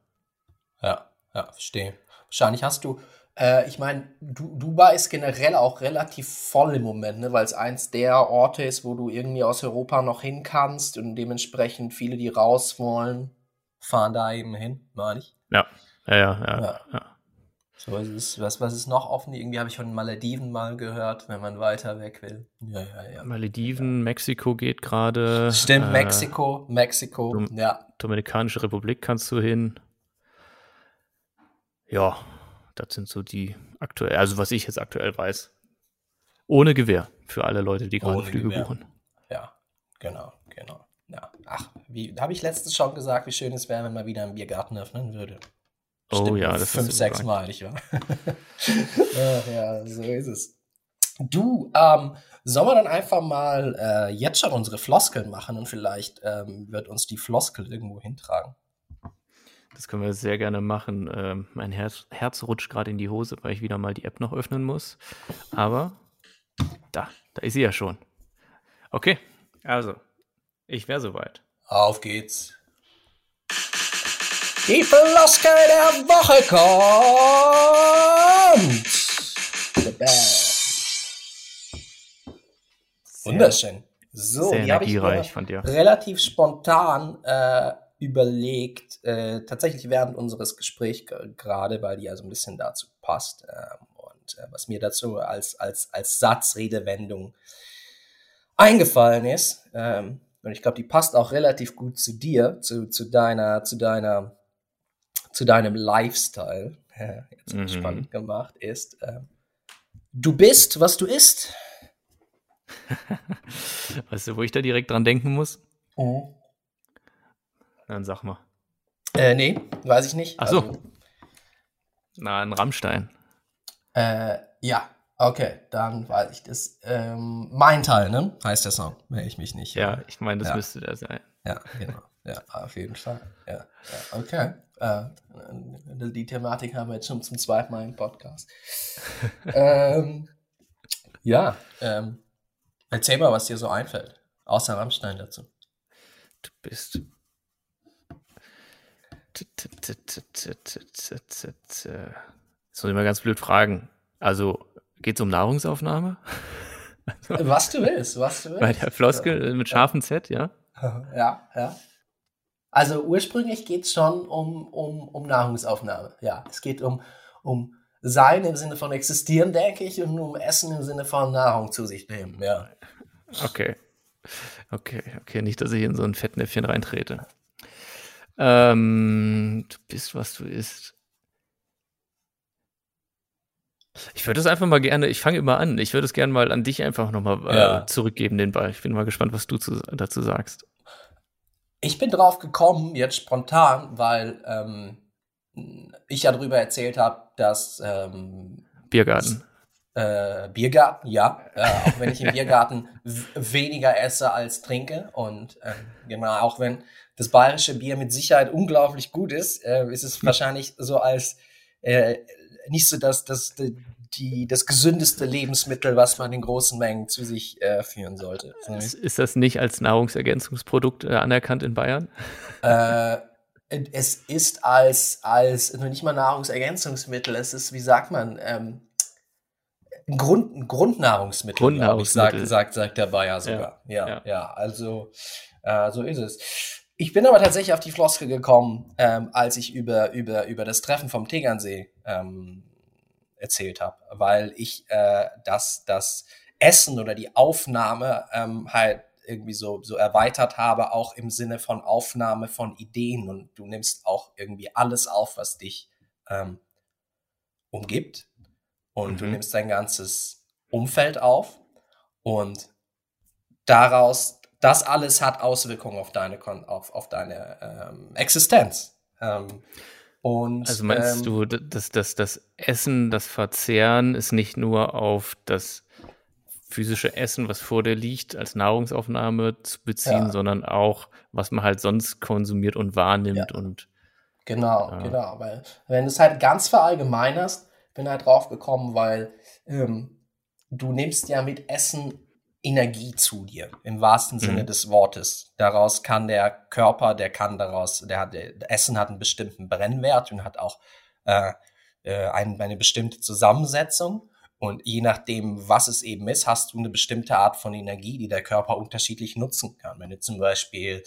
Ja, ja, verstehe. Wahrscheinlich hast du, äh, ich meine, du, Dubai ist generell auch relativ voll im Moment, ne, weil es eins der Orte ist, wo du irgendwie aus Europa noch hin kannst und dementsprechend viele, die raus wollen, fahren da eben hin, meine ich. Ja, ja, ja, ja. ja. ja. So, was ist, was, was ist noch offen? Irgendwie habe ich von Malediven mal gehört, wenn man weiter weg will. Ja, ja, ja. Malediven, ja. Mexiko geht gerade. Stimmt, äh, Mexiko, Mexiko, Dom ja. Dominikanische Republik kannst du hin. Ja, das sind so die aktuell, also was ich jetzt aktuell weiß. Ohne Gewehr für alle Leute, die gerade Flüge Gewehr. buchen. Ja, genau, genau. Ja. Ach, wie habe ich letztens schon gesagt, wie schön es wäre, wenn man wieder einen Biergarten öffnen würde. Oh ja, das fünf, ist sechs Mal, nicht wahr? ja, ja, so ist es. Du, ähm, sollen wir dann einfach mal äh, jetzt schon unsere Floskeln machen und vielleicht ähm, wird uns die Floskel irgendwo hintragen. Das können wir sehr gerne machen. Ähm, mein Herz, Herz rutscht gerade in die Hose, weil ich wieder mal die App noch öffnen muss. Aber da, da ist sie ja schon. Okay, also, ich wäre soweit. Auf geht's. Die Floskel der Woche kommt. The best. Wunderschön. So, sehr die habe ich energiereich von dir. relativ spontan äh, überlegt, äh, tatsächlich während unseres Gesprächs ge- gerade, weil die also ein bisschen dazu passt ähm, und äh, was mir dazu als, als, als Satzredewendung eingefallen ist. Ähm, und ich glaube, die passt auch relativ gut zu dir, zu, zu deiner, zu deiner, zu deinem Lifestyle. Jetzt Mhm. spannend gemacht ist. Ähm, du bist, was du isst. Weißt du, wo ich da direkt dran denken muss? Dann sag mal. Äh, nee, weiß ich nicht. Ach so. Also, Na, ein Rammstein. Äh, ja, okay, dann weiß ich das. Ähm, mein Teil, ne? Heißt der Song, wenn ich mich nicht. Ja, ich meine, das Ja. müsste der sein. Ja, genau. Ja, auf jeden Fall. Ja, ja okay. Äh, äh, die Thematik haben wir jetzt schon zum zweiten Mal im Podcast. ähm, ja, ähm, erzähl mal, was dir so einfällt, außer Rammstein dazu. Du bist. Jetzt muss ich mal ganz blöd fragen. Also, geht es um Nahrungsaufnahme? Was du willst, was du willst. Bei der Floskel ja. mit scharfem Z, ja? Ja, ja. Also ursprünglich geht es schon um, um, um Nahrungsaufnahme. Ja, es geht um, um Sein im Sinne von existieren, denke ich, und um Essen im Sinne von Nahrung zu sich nehmen. Ja. Okay. Okay, okay, nicht, dass ich in so ein Fettnäpfchen reintrete. Ähm, du bist, was du isst. Ich würde es einfach mal gerne, ich fange immer an, ich würde es gerne mal an dich einfach nochmal äh, Ja. zurückgeben, den Ball. Ich bin mal gespannt, was du zu, dazu sagst. Ich bin drauf gekommen, jetzt spontan, weil ähm, ich ja darüber erzählt habe, dass ähm, Biergarten. Äh, Biergarten, ja. Äh, auch wenn ich im Biergarten weniger esse als trinke. Und ähm, genau, auch wenn das bayerische Bier mit Sicherheit unglaublich gut ist, äh, ist es wahrscheinlich so als äh, nicht so das, das, die, das gesündeste Lebensmittel, was man in großen Mengen zu sich äh, führen sollte. Ist, ist das nicht als Nahrungsergänzungsprodukt äh, anerkannt in Bayern? Äh, es ist als, als noch nicht mal Nahrungsergänzungsmittel, es ist, wie sagt man, ähm, ein, Grund, ein Grundnahrungsmittel, Grundnahrungsmittel. ich, sagt, sagt, sagt der Bayer sogar. Ja, ja. ja, also äh, so ist es. Ich bin aber tatsächlich auf die Floskel gekommen, ähm, als ich über, über, über das Treffen vom Tegernsee ähm, erzählt habe, weil ich äh, das, das Essen oder die Aufnahme ähm, halt irgendwie so, so erweitert habe, auch im Sinne von Aufnahme von Ideen und du nimmst auch irgendwie alles auf, was dich ähm, umgibt und du Mhm. nimmst dein ganzes Umfeld auf und daraus, das alles hat Auswirkungen auf deine, auf, auf deine ähm, Existenz. Ähm, und, Also meinst ähm, du, dass das, das Essen, das Verzehren ist nicht nur auf das physische Essen, was vor dir liegt, als Nahrungsaufnahme zu beziehen, Ja. sondern auch, was man halt sonst konsumiert und wahrnimmt Ja. und Genau, Ja. genau. Weil, wenn du es halt ganz verallgemeinerst, bin halt drauf gekommen, weil ähm, du nimmst ja mit Essen Energie zu dir, im wahrsten Sinne Mhm. des Wortes. Daraus kann der Körper, der kann daraus, der hat, der Essen hat einen bestimmten Brennwert und hat auch äh, äh, ein, eine bestimmte Zusammensetzung. Und je nachdem, was es eben ist, hast du eine bestimmte Art von Energie, die der Körper unterschiedlich nutzen kann. Wenn du zum Beispiel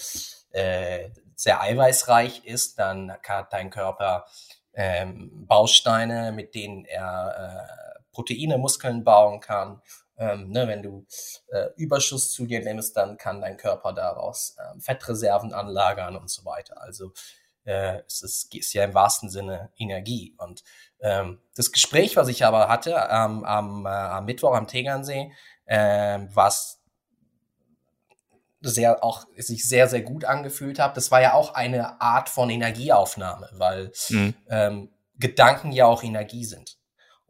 äh, sehr eiweißreich ist, dann hat dein Körper ähm, Bausteine, mit denen er äh, Proteine, Muskeln bauen kann. Ähm, ne, wenn du äh, Überschuss zu dir nimmst, dann kann dein Körper daraus ähm, Fettreserven anlagern und so weiter. Also äh, es ist, ist ja im wahrsten Sinne Energie. Und ähm, das Gespräch, was ich aber hatte ähm, am, äh, am Mittwoch am Tegernsee, ähm, was sehr auch sich sehr sehr gut angefühlt hat. Das war ja auch eine Art von Energieaufnahme, weil Mhm. ähm, Gedanken ja auch Energie sind.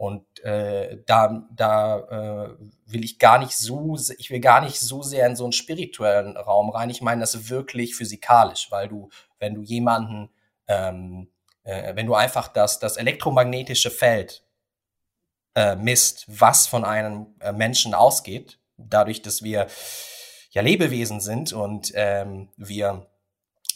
Und äh, da, da äh, will ich gar nicht so, ich will gar nicht so sehr in so einen spirituellen Raum rein. Ich meine das wirklich physikalisch, weil du, wenn du jemanden, ähm, äh, wenn du einfach das, das elektromagnetische Feld äh, misst, was von einem äh, Menschen ausgeht, dadurch, dass wir ja Lebewesen sind und ähm, wir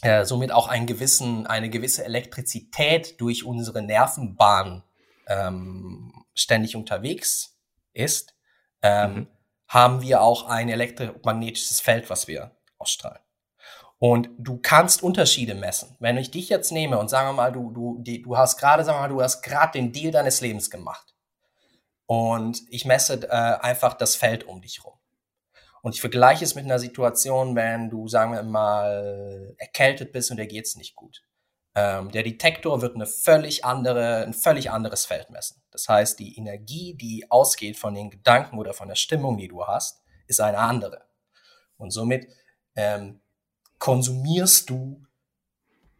äh, somit auch einen gewissen, eine gewisse Elektrizität durch unsere Nervenbahn ähm, ständig unterwegs ist, ähm, mhm. haben wir auch ein elektromagnetisches Feld, was wir ausstrahlen. Und du kannst Unterschiede messen. Wenn ich dich jetzt nehme und sagen wir mal, du, du, du hast gerade, sagen wir mal, du hast gerade den Deal deines Lebens gemacht. Und ich messe äh, einfach das Feld um dich rum. Und ich vergleiche es mit einer Situation, wenn du, sagen wir mal, erkältet bist und dir geht's nicht gut. Ähm, der Detektor wird eine völlig andere, ein völlig anderes Feld messen. Das heißt, die Energie, die ausgeht von den Gedanken oder von der Stimmung, die du hast, ist eine andere. Und somit ähm, konsumierst du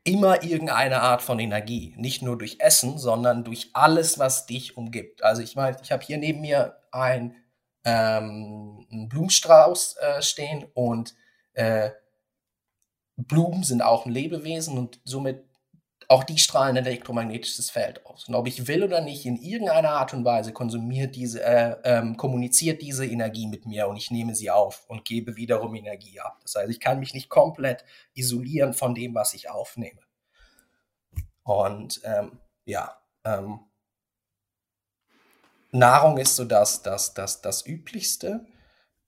immer irgendeine Art von Energie. Nicht nur durch Essen, sondern durch alles, was dich umgibt. Also ich meine, ich habe hier neben mir ein, ähm, einen Blumenstrauß äh, stehen und äh, Blumen sind auch ein Lebewesen und somit auch die strahlen ein elektromagnetisches Feld aus. Und ob ich will oder nicht, in irgendeiner Art und Weise konsumiert diese, äh, ähm, kommuniziert diese Energie mit mir und ich nehme sie auf und gebe wiederum Energie ab. Das heißt, ich kann mich nicht komplett isolieren von dem, was ich aufnehme. Und ähm, ja, ähm, Nahrung ist so das, das, das, das Üblichste.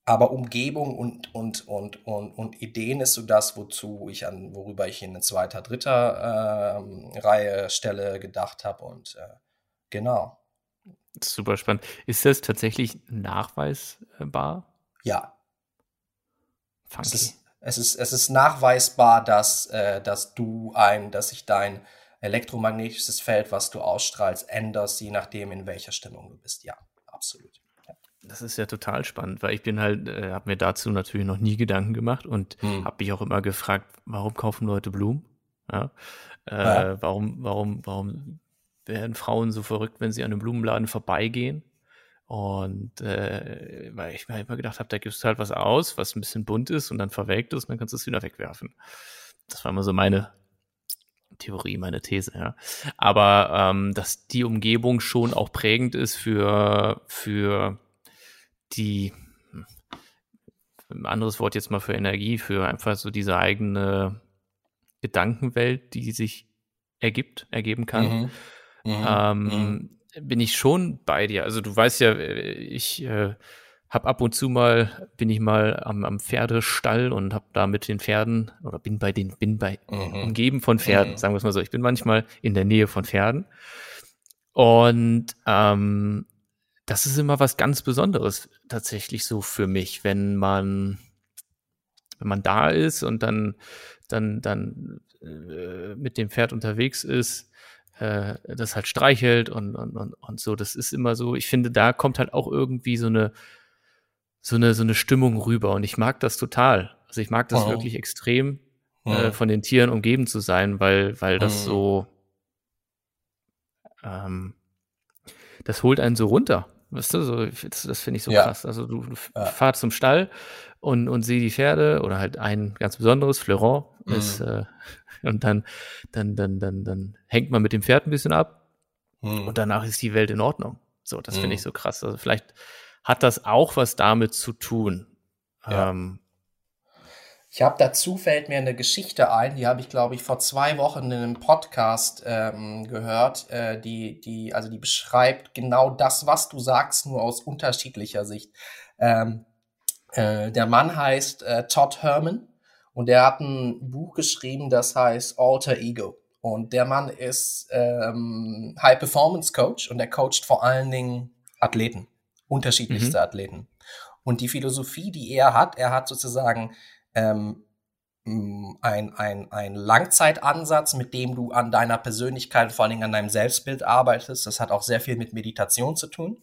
Aber Umgebung und, und, und, und, und Ideen ist so das, wozu ich an, worüber ich in eine zweiter, dritter äh, Reihe Stelle gedacht habe. Und äh, genau. Super spannend. Ist das tatsächlich nachweisbar? Ja. Es ist, es ist, es ist nachweisbar, dass, äh, dass du ein, dass sich dein elektromagnetisches Feld, was du ausstrahlst, änderst, je nachdem, in welcher Stimmung du bist. Ja, absolut. Das ist ja total spannend, weil ich bin halt, äh, habe mir dazu natürlich noch nie Gedanken gemacht und hm. habe mich auch immer gefragt, warum kaufen Leute Blumen? Ja? Äh, ja. Warum, warum, warum werden Frauen so verrückt, wenn sie an einem Blumenladen vorbeigehen? Und äh, weil ich mir immer gedacht habe, da gibst du halt was aus, was ein bisschen bunt ist und dann verwelkt ist und dann kannst du es wieder wegwerfen. Das war immer so meine Theorie, meine These, ja. Aber ähm, dass die Umgebung schon auch prägend ist für, für die, hm, ein anderes Wort jetzt mal für Energie, für einfach so diese eigene Gedankenwelt, die sich ergibt, ergeben kann, mhm. Mhm. Ähm, mhm. bin ich schon bei dir. Also du weißt ja, ich äh, habe ab und zu mal, bin ich mal am, am Pferdestall und habe da mit den Pferden oder bin bei den, bin bei mhm. umgeben von Pferden, mhm. sagen wir es mal so. Ich bin manchmal in der Nähe von Pferden. Und ähm, das ist immer was ganz Besonderes tatsächlich so für mich, wenn man, wenn man da ist und dann, dann, dann äh, mit dem Pferd unterwegs ist, äh, das halt streichelt und, und, und, und so. Das ist immer so, ich finde, da kommt halt auch irgendwie so eine, so eine, so eine Stimmung rüber und ich mag das total. Also ich mag das wow. wirklich extrem, wow. äh, von den Tieren umgeben zu sein, weil, weil das mhm. so, ähm, das holt einen so runter. Weißt du, so, das, das finde ich so ja. krass. Also du, du ja. fahrst zum Stall und, und sieh die Pferde oder halt ein ganz besonderes, Fleuron, mhm. ist, äh, und dann, dann, dann, dann, dann hängt man mit dem Pferd ein bisschen ab mhm. und danach ist die Welt in Ordnung. So, das mhm. finde ich so krass. Also vielleicht hat das auch was damit zu tun. Ja. Ähm, ich habe dazu fällt mir eine Geschichte ein, die habe ich, glaube ich, vor zwei Wochen in einem Podcast ähm, gehört, äh, die, die, also die beschreibt genau das, was du sagst, nur aus unterschiedlicher Sicht. Ähm, äh, der Mann heißt äh, Todd Herman und er hat ein Buch geschrieben, das heißt Alter Ego. Und der Mann ist ähm, High Performance Coach und er coacht vor allen Dingen Athleten, unterschiedlichste mhm. Athleten. Und die Philosophie, die er hat, er hat sozusagen ähm, ein, ein, ein Langzeitansatz, mit dem du an deiner Persönlichkeit, vor allen Dingen an deinem Selbstbild arbeitest. Das hat auch sehr viel mit Meditation zu tun.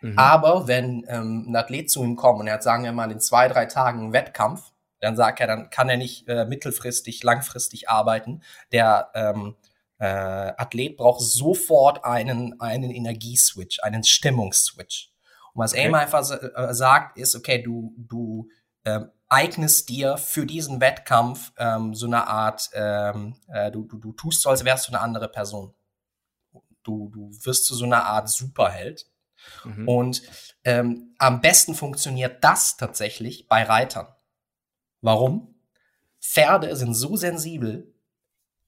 Mhm. Aber wenn ähm, ein Athlet zu ihm kommt und er hat, sagen wir mal, in zwei, drei Tagen einen Wettkampf, dann sagt er, dann kann er nicht äh, mittelfristig, langfristig arbeiten. Der, ähm, äh, Athlet braucht sofort einen, einen Energieswitch, einen Stimmungsswitch. Und was okay. AIM einfach äh, sagt, ist, okay, du, du äh, eignest dir für diesen Wettkampf ähm, so eine Art, ähm, äh, du, du, du tust so, als wärst du eine andere Person. Du, du wirst zu so einer Art Superheld. Mhm. Und ähm, am besten funktioniert das tatsächlich bei Reitern. Warum? Pferde sind so sensibel,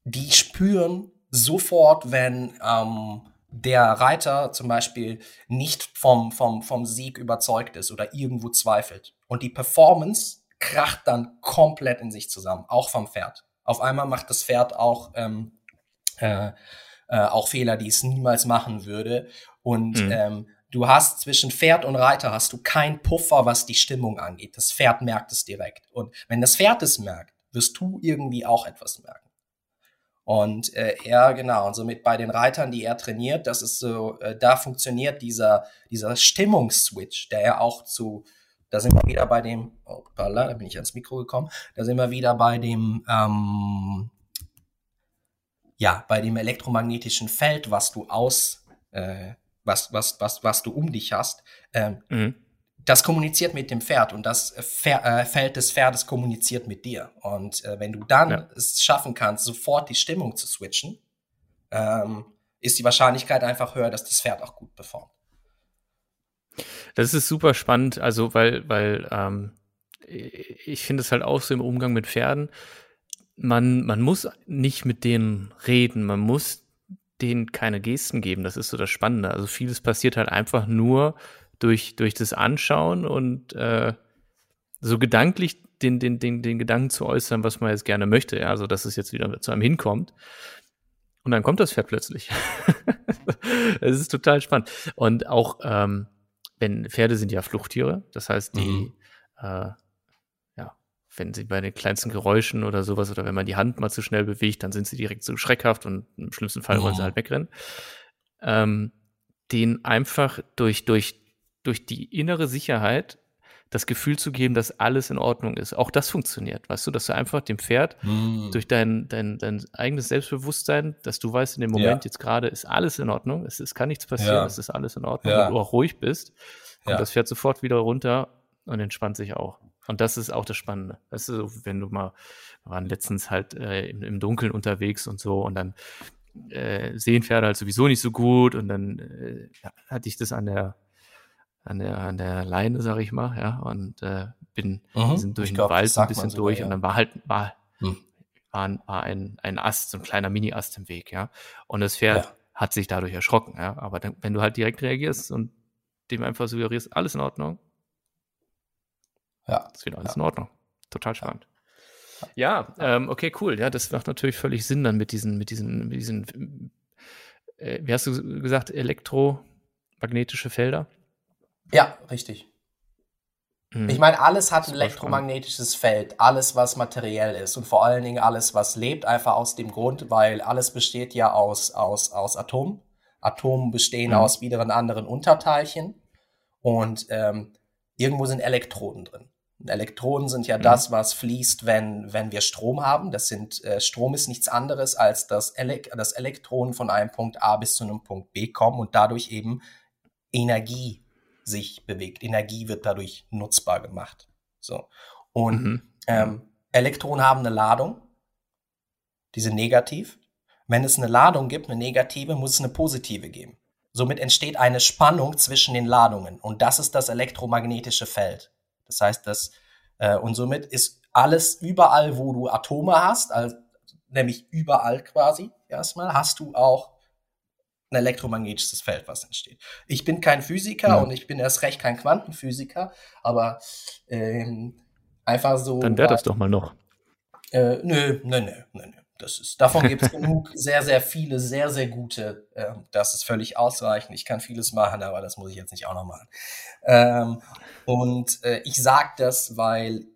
die spüren sofort, wenn ähm, der Reiter zum Beispiel nicht vom, vom, vom Sieg überzeugt ist oder irgendwo zweifelt. Und die Performance kracht dann komplett in sich zusammen, auch vom Pferd. Auf einmal macht das Pferd auch, ähm, äh, äh, auch Fehler, die es niemals machen würde. Und mhm. ähm, du hast zwischen Pferd und Reiter hast du kein Puffer, was die Stimmung angeht. Das Pferd merkt es direkt. Und wenn das Pferd es merkt, wirst du irgendwie auch etwas merken. Und äh, er, genau, und somit bei den Reitern, die er trainiert, das ist so, äh, da funktioniert dieser, dieser Stimmungsswitch, der ja auch zu, da sind wir wieder bei dem, oh, da bin ich ans Mikro gekommen, da sind wir wieder bei dem, ähm, ja, bei dem elektromagnetischen Feld, was du aus, äh, was, was, was, was du um dich hast. Ähm, mhm das kommuniziert mit dem Pferd und das Pfer äh, Feld des Pferdes kommuniziert mit dir. Und äh, wenn du dann ja. es schaffen kannst, sofort die Stimmung zu switchen, ähm, ist die Wahrscheinlichkeit einfach höher, dass das Pferd auch gut performt. Das ist super spannend, also weil, weil ähm, ich finde es halt auch so im Umgang mit Pferden, man, man muss nicht mit denen reden, man muss denen keine Gesten geben, das ist so das Spannende. Also vieles passiert halt einfach nur, durch, durch das Anschauen und äh, so gedanklich den, den, den, den Gedanken zu äußern, was man jetzt gerne möchte, ja, also dass es jetzt wieder zu einem hinkommt. Und dann kommt das Pferd plötzlich. Es ist total spannend. Und auch, ähm, wenn Pferde sind ja Fluchttiere, das heißt, die, mhm. äh, ja, wenn sie bei den kleinsten Geräuschen oder sowas oder wenn man die Hand mal zu schnell bewegt, dann sind sie direkt so schreckhaft und im schlimmsten Fall wollen sie mhm. halt wegrennen. Ähm, den einfach durch, durch durch die innere Sicherheit das Gefühl zu geben, dass alles in Ordnung ist. Auch das funktioniert, weißt du, dass du einfach dem Pferd mm. durch dein, dein, dein eigenes Selbstbewusstsein, dass du weißt, in dem Moment ja. jetzt gerade ist alles in Ordnung, es, es kann nichts passieren, ja. es ist alles in Ordnung, ja. und du auch ruhig bist, kommt das Pferd sofort wieder runter und entspannt sich auch. Und das ist auch das Spannende. Weißt du, wenn du mal, wir waren letztens halt äh, im, im Dunkeln unterwegs und so und dann äh, sehen Pferde halt sowieso nicht so gut und dann äh, hatte ich das an der an der, an der Leine, sag ich mal, ja, und äh, bin mhm. sind durch ich den glaub, Wald ein bisschen sogar, durch ja. und dann war halt, war, hm. war, war ein, ein Ast, so ein kleiner Mini-Ast im Weg, ja. Und das Pferd ja. hat sich dadurch erschrocken, ja. Aber dann, wenn du halt direkt reagierst und dem einfach suggerierst, alles in Ordnung, ja. ist wieder alles ja. in Ordnung. Total spannend. Ja, ähm, okay, cool. Ja, das macht natürlich völlig Sinn dann mit diesen, mit diesen, mit diesen, äh, wie hast du gesagt, elektromagnetische Felder? Ja, richtig. Mhm. Ich meine, alles hat ein elektromagnetisches Feld, alles, was materiell ist und vor allen Dingen alles, was lebt, einfach aus dem Grund, weil alles besteht ja aus, aus, aus Atomen. Atomen bestehen mhm. aus wiederum anderen Unterteilchen und ähm, irgendwo sind Elektroden drin. Elektronen sind ja mhm. das, was fließt, wenn, wenn wir Strom haben. Das sind, äh, Strom ist nichts anderes, als dass Ele das Elektronen von einem Punkt A bis zu einem Punkt B kommen und dadurch eben Energie sich bewegt. Energie wird dadurch nutzbar gemacht. So. Und mhm. ähm, Elektronen haben eine Ladung, die sind negativ. Wenn es eine Ladung gibt, eine negative, muss es eine positive geben. Somit entsteht eine Spannung zwischen den Ladungen und das ist das elektromagnetische Feld. Das heißt, dass äh, und somit ist alles überall, wo du Atome hast, also, nämlich überall quasi erstmal, hast du auch ein elektromagnetisches Feld, was entsteht. Ich bin kein Physiker ja. und ich bin erst recht kein Quantenphysiker, aber ähm, einfach so. Dann wäre das doch mal noch. Äh, nö, nö, nö, nö, nö. Das ist, davon gibt es genug, sehr, sehr viele, sehr, sehr gute. Äh, das ist völlig ausreichend. Ich kann vieles machen, aber das muss ich jetzt nicht auch noch machen. Ähm, und äh, ich sage das, weil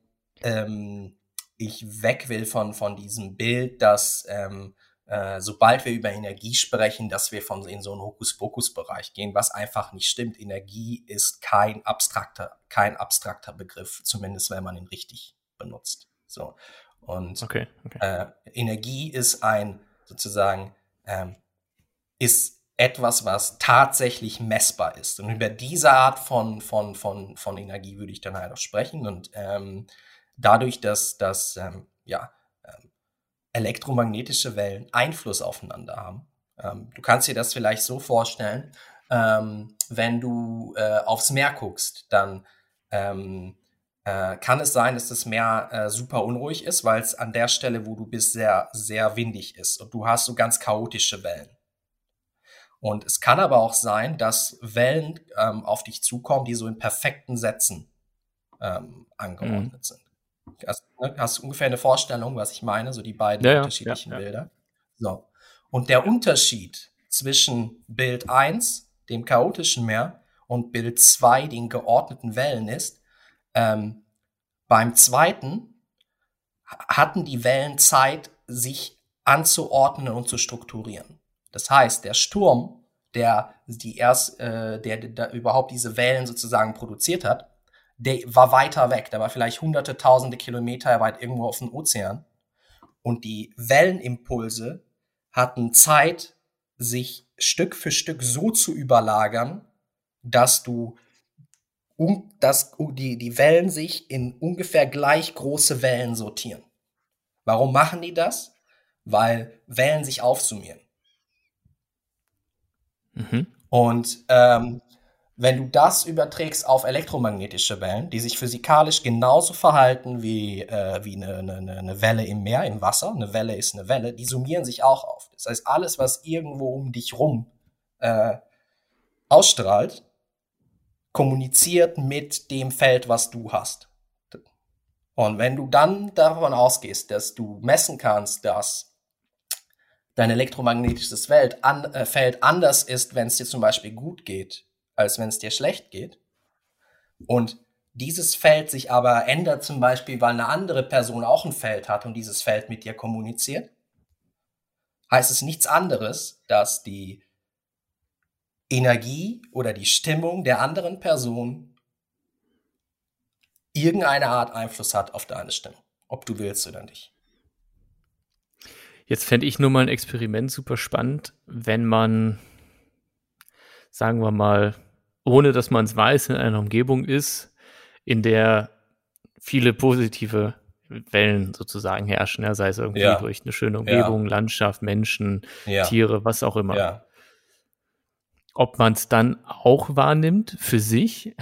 ähm, ich weg will von, von diesem Bild, dass ähm, äh, sobald wir über Energie sprechen, dass wir von in so einen Hokuspokus-Bereich gehen, was einfach nicht stimmt. Energie ist kein abstrakter, kein abstrakter Begriff, zumindest wenn man ihn richtig benutzt. So. Und okay, okay. Äh, Energie ist ein sozusagen ähm, ist etwas, was tatsächlich messbar ist. Und über diese Art von, von, von, von Energie würde ich dann halt auch sprechen. Und ähm, dadurch, dass, dass ähm, ja, elektromagnetische Wellen Einfluss aufeinander haben, ähm, du kannst dir das vielleicht so vorstellen, ähm, wenn du äh, aufs Meer guckst, dann ähm, äh, kann es sein, dass das Meer äh, super unruhig ist, weil es an der Stelle, wo du bist, sehr, sehr windig ist und du hast so ganz chaotische Wellen. Und es kann aber auch sein, dass Wellen ähm, auf dich zukommen, die so in perfekten Sätzen ähm, angeordnet mhm. sind. Hast, ne, hast, du ungefähr eine Vorstellung, was ich meine? So die beiden ja, unterschiedlichen ja, ja. Bilder. So. Und der Unterschied zwischen Bild 1, dem chaotischen Meer, und Bild 2, den geordneten Wellen ist, ähm, beim zweiten hatten die Wellen Zeit, sich anzuordnen und zu strukturieren. Das heißt, der Sturm, der die erst, äh, der, der überhaupt diese Wellen sozusagen produziert hat, der war weiter weg. Der war vielleicht hunderte, tausende Kilometer weit irgendwo auf dem Ozean. Und die Wellenimpulse hatten Zeit, sich Stück für Stück so zu überlagern, dass du um, dass die, die Wellen sich in ungefähr gleich große Wellen sortieren. Warum machen die das? Weil Wellen sich aufsummieren. Mhm. Und ähm, wenn du das überträgst auf elektromagnetische Wellen, die sich physikalisch genauso verhalten wie, äh, wie eine, eine, eine Welle im Meer, im Wasser, eine Welle ist eine Welle, die summieren sich auch auf. Das heißt, alles, was irgendwo um dich rum äh, ausstrahlt, kommuniziert mit dem Feld, was du hast. Und wenn du dann davon ausgehst, dass du messen kannst, dass dein elektromagnetisches Feld, an, äh, Feld anders ist, wenn es dir zum Beispiel gut geht, als wenn es dir schlecht geht, und dieses Feld sich aber ändert zum Beispiel, weil eine andere Person auch ein Feld hat und dieses Feld mit dir kommuniziert, heißt es nichts anderes, dass die Energie oder die Stimmung der anderen Person irgendeine Art Einfluss hat auf deine Stimme, ob du willst oder nicht. Jetzt fände ich nur mal ein Experiment super spannend, wenn man, sagen wir mal, ohne dass man es weiß, in einer Umgebung ist, in der viele positive Wellen sozusagen herrschen, ja, sei es irgendwie ja. durch eine schöne Umgebung, ja. Landschaft, Menschen, ja. Tiere, was auch immer ob man es dann auch wahrnimmt für sich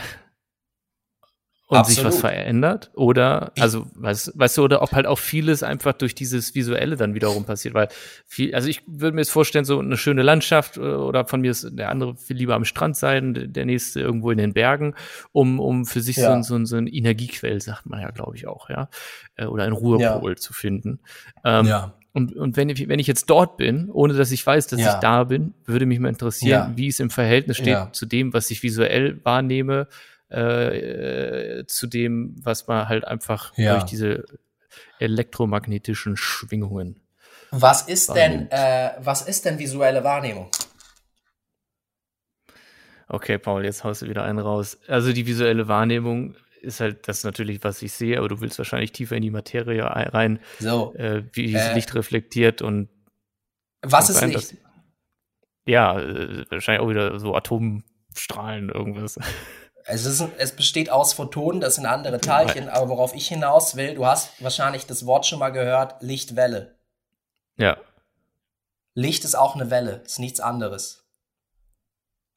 und Absolut. sich was verändert oder also weißt, weißt du oder ob halt auch vieles einfach durch dieses visuelle dann wiederum passiert weil viel also ich würde mir jetzt vorstellen so eine schöne Landschaft äh, oder von mir ist der andere viel lieber am Strand sein der nächste irgendwo in den Bergen um um für sich ja. so, so, so ein Energiequell sagt man ja glaube ich auch ja äh, oder ein Ruhepol ja. zu finden ähm, ja und, und wenn, ich, wenn ich jetzt dort bin, ohne dass ich weiß, dass ja. ich da bin, würde mich mal interessieren, wie es im Verhältnis steht zu dem, was ich visuell wahrnehme, äh, zu dem, was man halt einfach durch diese elektromagnetischen Schwingungen. Was ist wahrnimmt. denn, äh, was ist denn visuelle Wahrnehmung? Okay, Paul, jetzt haust du wieder einen raus. Also die visuelle Wahrnehmung ist halt das natürlich, was ich sehe, aber du willst wahrscheinlich tiefer in die Materie rein, so, äh, wie äh, Licht reflektiert und was ist Licht? Ja, äh, wahrscheinlich auch wieder so Atomstrahlen, irgendwas. Es, ist, es besteht aus Photonen, das sind andere Teilchen, aber worauf ich hinaus will, du hast wahrscheinlich das Wort schon mal gehört, Lichtwelle. Ja. Licht ist auch eine Welle, ist nichts anderes.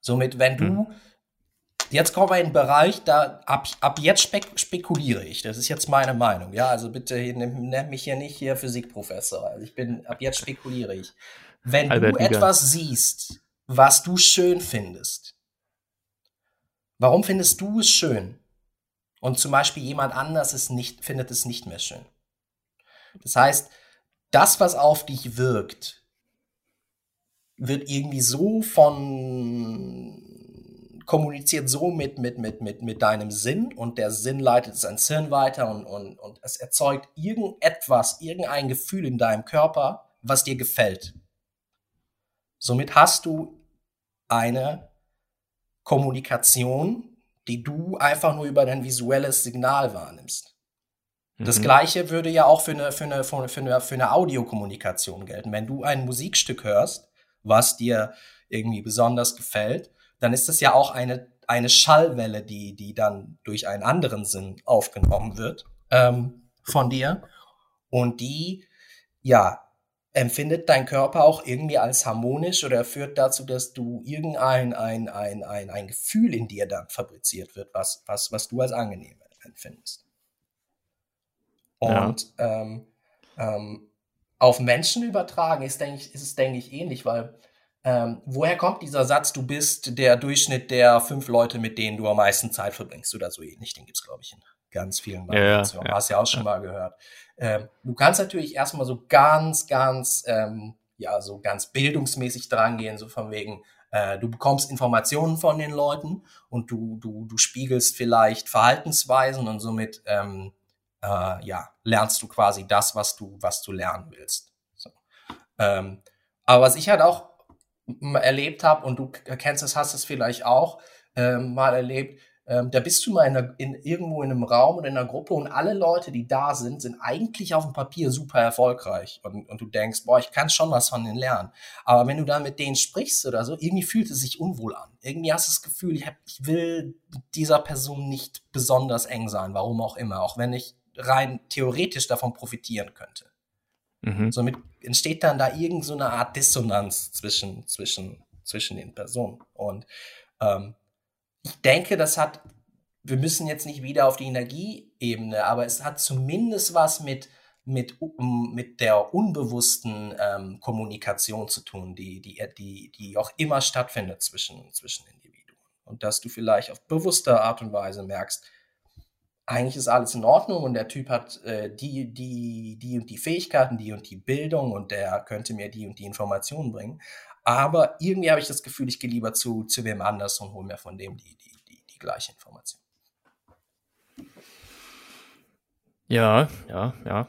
Somit, wenn du hm. Jetzt kommen wir in einen Bereich, da ab, ab jetzt spek spekuliere ich. Das ist jetzt meine Meinung. Ja, also bitte nenn mich hier nicht hier Physikprofessor. Also ich bin, ab jetzt spekuliere ich. Wenn Albert du Liga. etwas siehst, was du schön findest, warum findest du es schön? Und zum Beispiel jemand anders ist nicht, findet es nicht mehr schön. Das heißt, das, was auf dich wirkt, wird irgendwie so von kommuniziert so mit, mit, mit, mit, mit deinem Sinn und der Sinn leitet es ans weiter und, und, und es erzeugt irgendetwas, irgendein Gefühl in deinem Körper, was dir gefällt. Somit hast du eine Kommunikation, die du einfach nur über dein visuelles Signal wahrnimmst. Das mhm. gleiche würde ja auch für eine, für eine, für eine, für eine Audiokommunikation gelten. Wenn du ein Musikstück hörst, was dir irgendwie besonders gefällt, dann ist das ja auch eine, eine Schallwelle, die, die dann durch einen anderen Sinn aufgenommen wird ähm, von dir. Und die, ja, empfindet dein Körper auch irgendwie als harmonisch oder führt dazu, dass du irgendein ein, ein, ein, ein Gefühl in dir dann fabriziert wird, was, was, was du als angenehm empfindest. Und ja. ähm, ähm, auf Menschen übertragen ist, denke ich, ist es, denke ich, ähnlich, weil ähm, woher kommt dieser Satz, du bist der Durchschnitt der fünf Leute, mit denen du am meisten Zeit verbringst oder so ähnlich? Den gibt es, glaube ich, in ganz vielen Variationen. Ja, Hast ja auch schon mal gehört. Ähm, du kannst natürlich erstmal so ganz, ganz, ähm, ja, so ganz bildungsmäßig drangehen, so von wegen, äh, du bekommst Informationen von den Leuten und du, du, du spiegelst vielleicht Verhaltensweisen und somit ähm, äh, ja, lernst du quasi das, was du, was du lernen willst. So. Ähm, aber was ich halt auch erlebt habe, und du kennst es, hast es vielleicht auch ähm, mal erlebt, ähm, da bist du mal in, einer, in, irgendwo in einem Raum oder in einer Gruppe und alle Leute, die da sind, sind eigentlich auf dem Papier super erfolgreich. Und, und du denkst, boah, ich kann schon was von denen lernen. Aber wenn du dann mit denen sprichst oder so, irgendwie fühlt es sich unwohl an. Irgendwie hast du das Gefühl, ich, hab, ich will mit dieser Person nicht besonders eng sein, warum auch immer, auch wenn ich rein theoretisch davon profitieren könnte. Mhm. Somit entsteht dann da irgend so eine Art Dissonanz zwischen, zwischen, zwischen den Personen. Und ähm, ich denke, das hat, wir müssen jetzt nicht wieder auf die Energieebene, aber es hat zumindest was mit, mit, mit der unbewussten ähm, Kommunikation zu tun, die, die, die, die auch immer stattfindet zwischen, zwischen Individuen. Und dass du vielleicht auf bewusste Art und Weise merkst, eigentlich ist alles in Ordnung und der Typ hat äh, die, die, die und die Fähigkeiten, die und die Bildung und der könnte mir die und die Informationen bringen. Aber irgendwie habe ich das Gefühl, ich gehe lieber zu, zu wem anders und hole mir von dem die, die, die, die gleiche Information. Ja, ja, ja.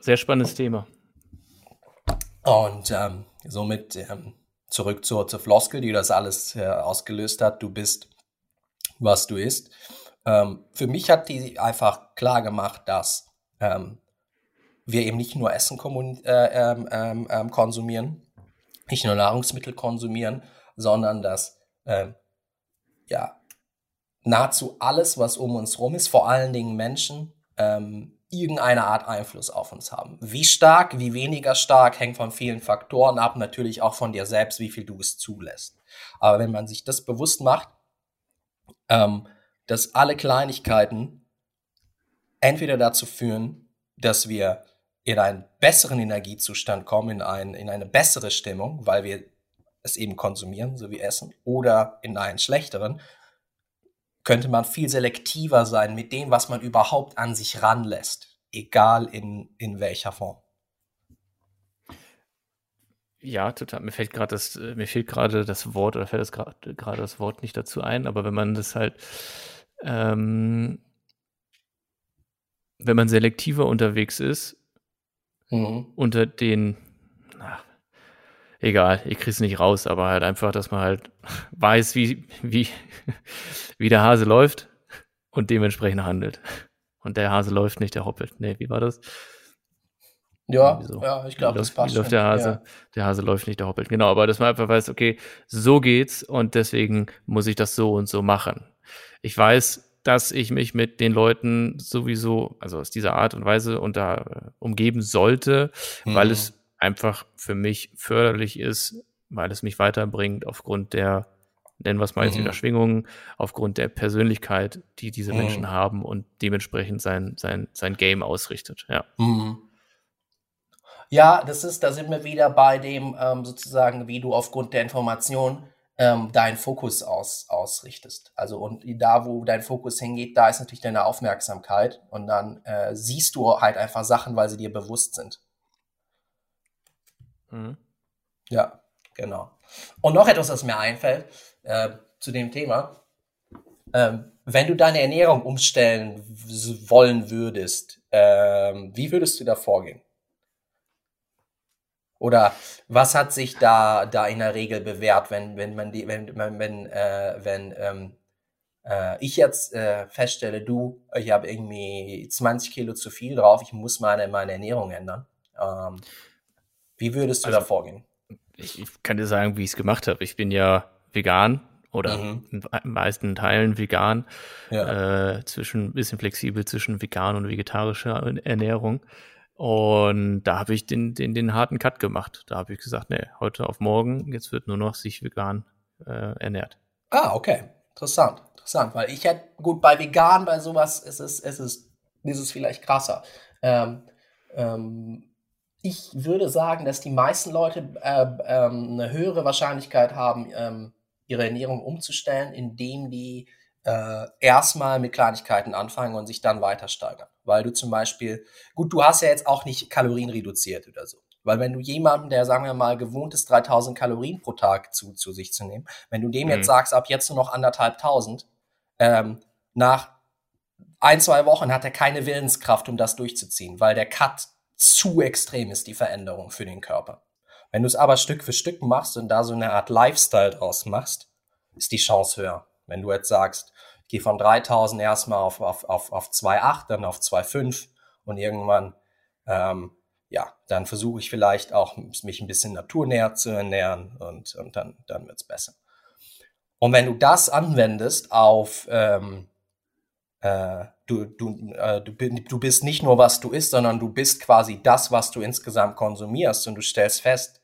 Sehr spannendes Thema. Und ähm, somit ähm, zurück zur, zur Floskel, die das alles äh, ausgelöst hat. Du bist, was du isst. Ähm, für mich hat die einfach klar gemacht, dass ähm, wir eben nicht nur Essen äh, ähm, ähm, konsumieren, nicht nur Nahrungsmittel konsumieren, sondern dass ähm, ja nahezu alles, was um uns rum ist, vor allen Dingen Menschen, ähm, irgendeine Art Einfluss auf uns haben. Wie stark, wie weniger stark, hängt von vielen Faktoren ab, natürlich auch von dir selbst, wie viel du es zulässt. Aber wenn man sich das bewusst macht, ähm, dass alle Kleinigkeiten entweder dazu führen, dass wir in einen besseren Energiezustand kommen, in, ein, in eine bessere Stimmung, weil wir es eben konsumieren, so wie Essen, oder in einen schlechteren, könnte man viel selektiver sein mit dem, was man überhaupt an sich ranlässt, egal in, in welcher Form. Ja, total. Mir fällt gerade das, mir fehlt gerade das Wort, oder fällt das gerade das Wort nicht dazu ein, aber wenn man das halt, ähm, wenn man selektiver unterwegs ist, mhm. unter den, ach, egal, ich krieg's nicht raus, aber halt einfach, dass man halt weiß, wie, wie, wie der Hase läuft und dementsprechend handelt. Und der Hase läuft nicht, der hoppelt. Nee, wie war das? Ja, so. ja, ich glaube, das passt. Läuft der Hase? Ja. Der Hase läuft nicht, der hoppelt. Genau, aber dass man einfach weiß, okay, so geht's und deswegen muss ich das so und so machen. Ich weiß, dass ich mich mit den Leuten sowieso, also aus dieser Art und Weise unter äh, umgeben sollte, mhm. weil es einfach für mich förderlich ist, weil es mich weiterbringt aufgrund der, nennen wir es mal jetzt wieder mhm. Schwingungen, aufgrund der Persönlichkeit, die diese mhm. Menschen haben und dementsprechend sein, sein, sein Game ausrichtet. Ja. Mhm. Ja, das ist, da sind wir wieder bei dem ähm, sozusagen, wie du aufgrund der Information ähm, deinen Fokus aus, ausrichtest. Also und da, wo dein Fokus hingeht, da ist natürlich deine Aufmerksamkeit und dann äh, siehst du halt einfach Sachen, weil sie dir bewusst sind. Mhm. Ja, genau. Und noch etwas, was mir einfällt äh, zu dem Thema. Ähm, wenn du deine Ernährung umstellen wollen würdest, ähm, wie würdest du da vorgehen? Oder was hat sich da, da in der Regel bewährt, wenn, wenn man die, wenn, wenn, wenn, äh, wenn ähm, äh, ich jetzt äh, feststelle, du, ich habe irgendwie 20 Kilo zu viel drauf, ich muss meine, meine Ernährung ändern. Ähm, wie würdest du also, da vorgehen? Ich kann dir sagen, wie ich es gemacht habe. Ich bin ja vegan oder mhm. in meisten Teilen vegan, ja. äh, zwischen bisschen flexibel zwischen vegan und vegetarischer Ernährung. Und da habe ich den, den, den harten Cut gemacht. Da habe ich gesagt, nee, heute auf morgen, jetzt wird nur noch sich vegan äh, ernährt. Ah, okay. Interessant. Interessant. Weil ich hätte, gut, bei vegan, bei sowas ist es, ist es, ist es vielleicht krasser. Ähm, ähm, ich würde sagen, dass die meisten Leute äh, ähm, eine höhere Wahrscheinlichkeit haben, ähm, ihre Ernährung umzustellen, indem die äh, erstmal mit Kleinigkeiten anfangen und sich dann weiter steigern. Weil du zum Beispiel, gut, du hast ja jetzt auch nicht Kalorien reduziert oder so. Weil wenn du jemanden, der, sagen wir mal, gewohnt ist, 3000 Kalorien pro Tag zu, zu sich zu nehmen, wenn du dem mhm. jetzt sagst, ab jetzt nur noch anderthalbtausend, ähm, nach ein, zwei Wochen hat er keine Willenskraft, um das durchzuziehen, weil der Cut zu extrem ist, die Veränderung für den Körper. Wenn du es aber Stück für Stück machst und da so eine Art Lifestyle draus machst, ist die Chance höher. Wenn du jetzt sagst, gehe von 3000 erstmal auf, auf, auf, auf 2,8, dann auf 2,5 und irgendwann, ähm, ja, dann versuche ich vielleicht auch, mich ein bisschen naturnäher zu ernähren und, und dann, dann wird's besser. Und wenn du das anwendest auf, ähm, äh, du, du, äh, du, du bist nicht nur, was du isst, sondern du bist quasi das, was du insgesamt konsumierst und du stellst fest,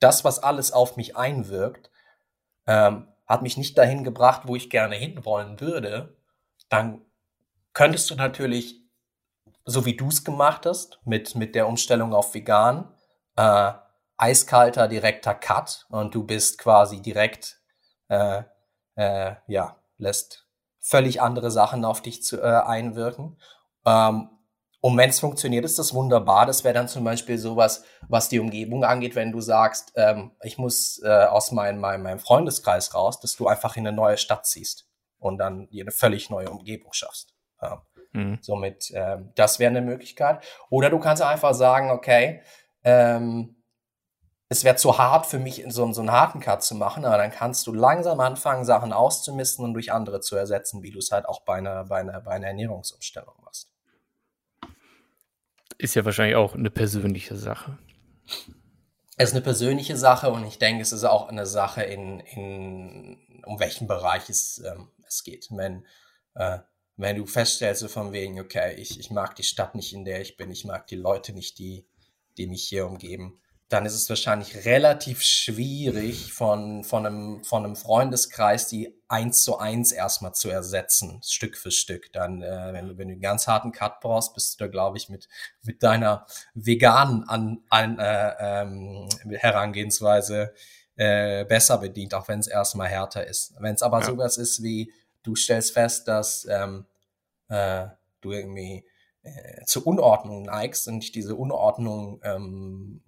das, was alles auf mich einwirkt, ähm, hat mich nicht dahin gebracht, wo ich gerne hinwollen würde, dann könntest du natürlich, so wie du es gemacht hast, mit, mit der Umstellung auf vegan, äh, eiskalter, direkter Cut und du bist quasi direkt, äh, äh, ja, lässt völlig andere Sachen auf dich zu, äh, einwirken. Ähm, und wenn es funktioniert, ist das wunderbar. Das wäre dann zum Beispiel sowas, was die Umgebung angeht, wenn du sagst, ähm, ich muss äh, aus meinem, meinem, meinem Freundeskreis raus, dass du einfach in eine neue Stadt ziehst und dann dir eine völlig neue Umgebung schaffst. Ja. Mhm. Somit, ähm, das wäre eine Möglichkeit. Oder du kannst einfach sagen, okay, ähm, es wäre zu hart für mich, so, so einen harten Cut zu machen, aber dann kannst du langsam anfangen, Sachen auszumisten und durch andere zu ersetzen, wie du es halt auch bei einer, bei einer, bei einer Ernährungsumstellung machst ist ja wahrscheinlich auch eine persönliche Sache. Es ist eine persönliche Sache und ich denke, es ist auch eine Sache, in, in um welchen Bereich es, ähm, es geht. Wenn, äh, wenn du feststellst, so von wegen, okay, ich, ich mag die Stadt nicht, in der ich bin, ich mag die Leute nicht, die, die mich hier umgeben, dann ist es wahrscheinlich relativ schwierig, von, von, einem, von einem Freundeskreis die eins zu eins erstmal zu ersetzen, Stück für Stück. Dann, äh, wenn, du, wenn du einen ganz harten Cut brauchst, bist du da, glaube ich, mit, mit deiner veganen an, an, äh, ähm, Herangehensweise äh, besser bedient, auch wenn es erstmal härter ist. Wenn es aber ja. sowas ist wie, du stellst fest, dass ähm, äh, du irgendwie äh, zu Unordnung neigst und dich diese Unordnung ähm,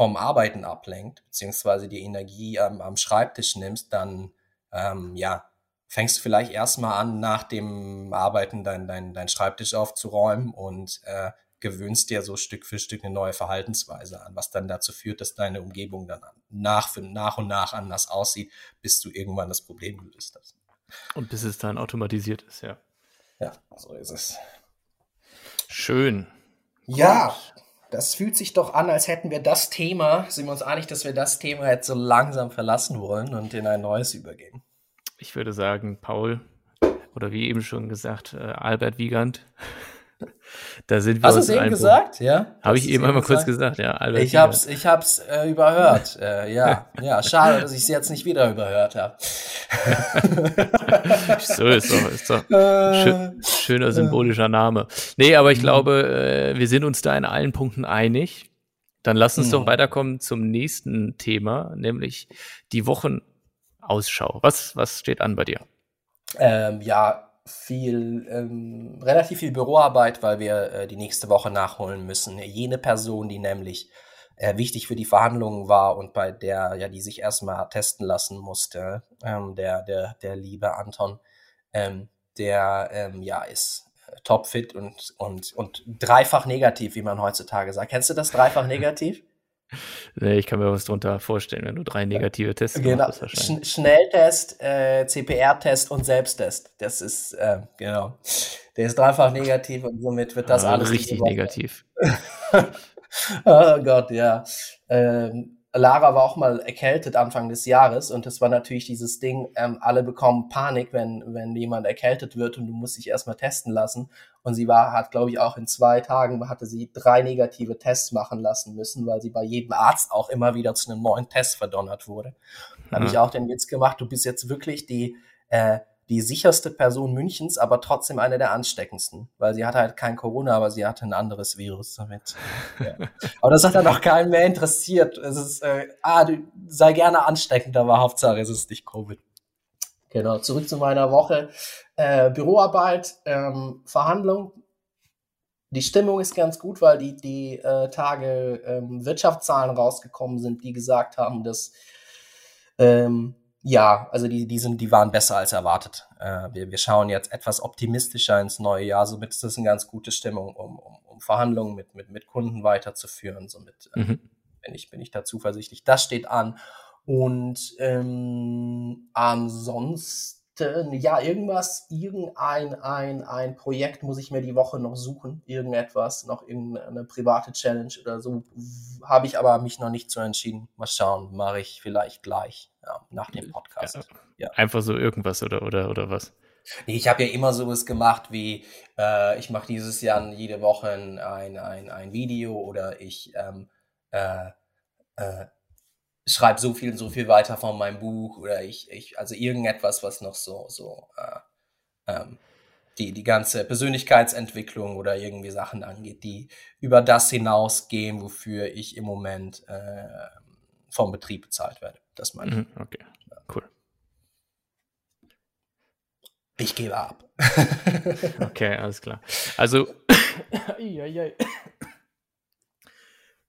vom Arbeiten ablenkt, beziehungsweise die Energie ähm, am Schreibtisch nimmst, dann ähm, ja, fängst du vielleicht erstmal an, nach dem Arbeiten dein, dein, dein Schreibtisch aufzuräumen und äh, gewöhnst dir so Stück für Stück eine neue Verhaltensweise an, was dann dazu führt, dass deine Umgebung dann nach, für, nach und nach anders aussieht, bis du irgendwann das Problem gelöst hast. Und bis es dann automatisiert ist, ja. Ja, so ist es. Schön. Ja, das fühlt sich doch an, als hätten wir das Thema, sind wir uns einig, dass wir das Thema jetzt so langsam verlassen wollen und in ein neues übergehen. Ich würde sagen, Paul, oder wie eben schon gesagt, äh, Albert Wiegand. Da sind wir Hast du es eben gesagt? Ja. Habe ich eben einmal kurz gesagt, ja. Albert ich habe es ich hab's, äh, überhört. äh, ja, ja, schade, dass ich es jetzt nicht wieder überhört habe. so ist doch, ist doch schön, schöner symbolischer Name. Nee, aber ich mhm. glaube, äh, wir sind uns da in allen Punkten einig. Dann lass uns mhm. doch weiterkommen zum nächsten Thema, nämlich die Wochenausschau. Was, was steht an bei dir? Ähm, ja, viel, ähm, relativ viel Büroarbeit, weil wir äh, die nächste Woche nachholen müssen. Jene Person, die nämlich äh, wichtig für die Verhandlungen war und bei der, ja, die sich erstmal testen lassen musste, ähm, der, der, der liebe Anton, ähm, der, ähm, ja, ist äh, topfit und, und, und dreifach negativ, wie man heutzutage sagt. Kennst du das dreifach negativ? Nee, ich kann mir was drunter vorstellen, wenn du drei negative Tests genau. hast. Sch Schnelltest, äh, CPR-Test und Selbsttest. Das ist, äh, genau. Der ist dreifach negativ und somit wird das ah, alles. Richtig negativ. oh Gott, ja. Ähm, Lara war auch mal erkältet Anfang des Jahres und das war natürlich dieses Ding, ähm, alle bekommen Panik, wenn, wenn jemand erkältet wird und du musst dich erstmal testen lassen. Und sie war, hat, glaube ich, auch in zwei Tagen hatte sie drei negative Tests machen lassen müssen, weil sie bei jedem Arzt auch immer wieder zu einem neuen Test verdonnert wurde. Da habe ich auch den Witz gemacht, du bist jetzt wirklich die, äh, die sicherste Person Münchens, aber trotzdem eine der ansteckendsten, weil sie hatte halt kein Corona, aber sie hatte ein anderes Virus damit. Ja. Aber das hat dann auch keinen mehr interessiert. Es ist, äh, ah, du sei gerne ansteckend, aber Hauptsache es ist nicht Covid. Genau, zurück zu meiner Woche. Äh, Büroarbeit, ähm, Verhandlung. Die Stimmung ist ganz gut, weil die, die äh, Tage ähm, Wirtschaftszahlen rausgekommen sind, die gesagt haben, dass ähm, ja, also die, die, sind, die waren besser als erwartet. Äh, wir, wir schauen jetzt etwas optimistischer ins neue Jahr. Somit ist das eine ganz gute Stimmung, um, um, um Verhandlungen mit, mit, mit Kunden weiterzuführen. Somit äh, mhm. bin, ich, bin ich da zuversichtlich. Das steht an. Und ähm, ansonsten ja, irgendwas, irgendein ein, ein Projekt muss ich mir die Woche noch suchen, irgendetwas, noch irgendeine private Challenge oder so, habe ich aber mich noch nicht so entschieden. Mal schauen, mache ich vielleicht gleich ja, nach dem Podcast. Ja. Einfach so irgendwas oder, oder, oder was? Nee, ich habe ja immer sowas gemacht wie, äh, ich mache dieses Jahr jede Woche ein, ein, ein Video oder ich ähm, äh, äh, schreibe so viel, so viel weiter von meinem Buch oder ich, ich also irgendetwas, was noch so, so äh, ähm, die, die ganze Persönlichkeitsentwicklung oder irgendwie Sachen angeht, die über das hinausgehen, wofür ich im Moment äh, vom Betrieb bezahlt werde. Das meine ich. Mhm, okay, cool. Ich gebe ab. okay, alles klar. Also,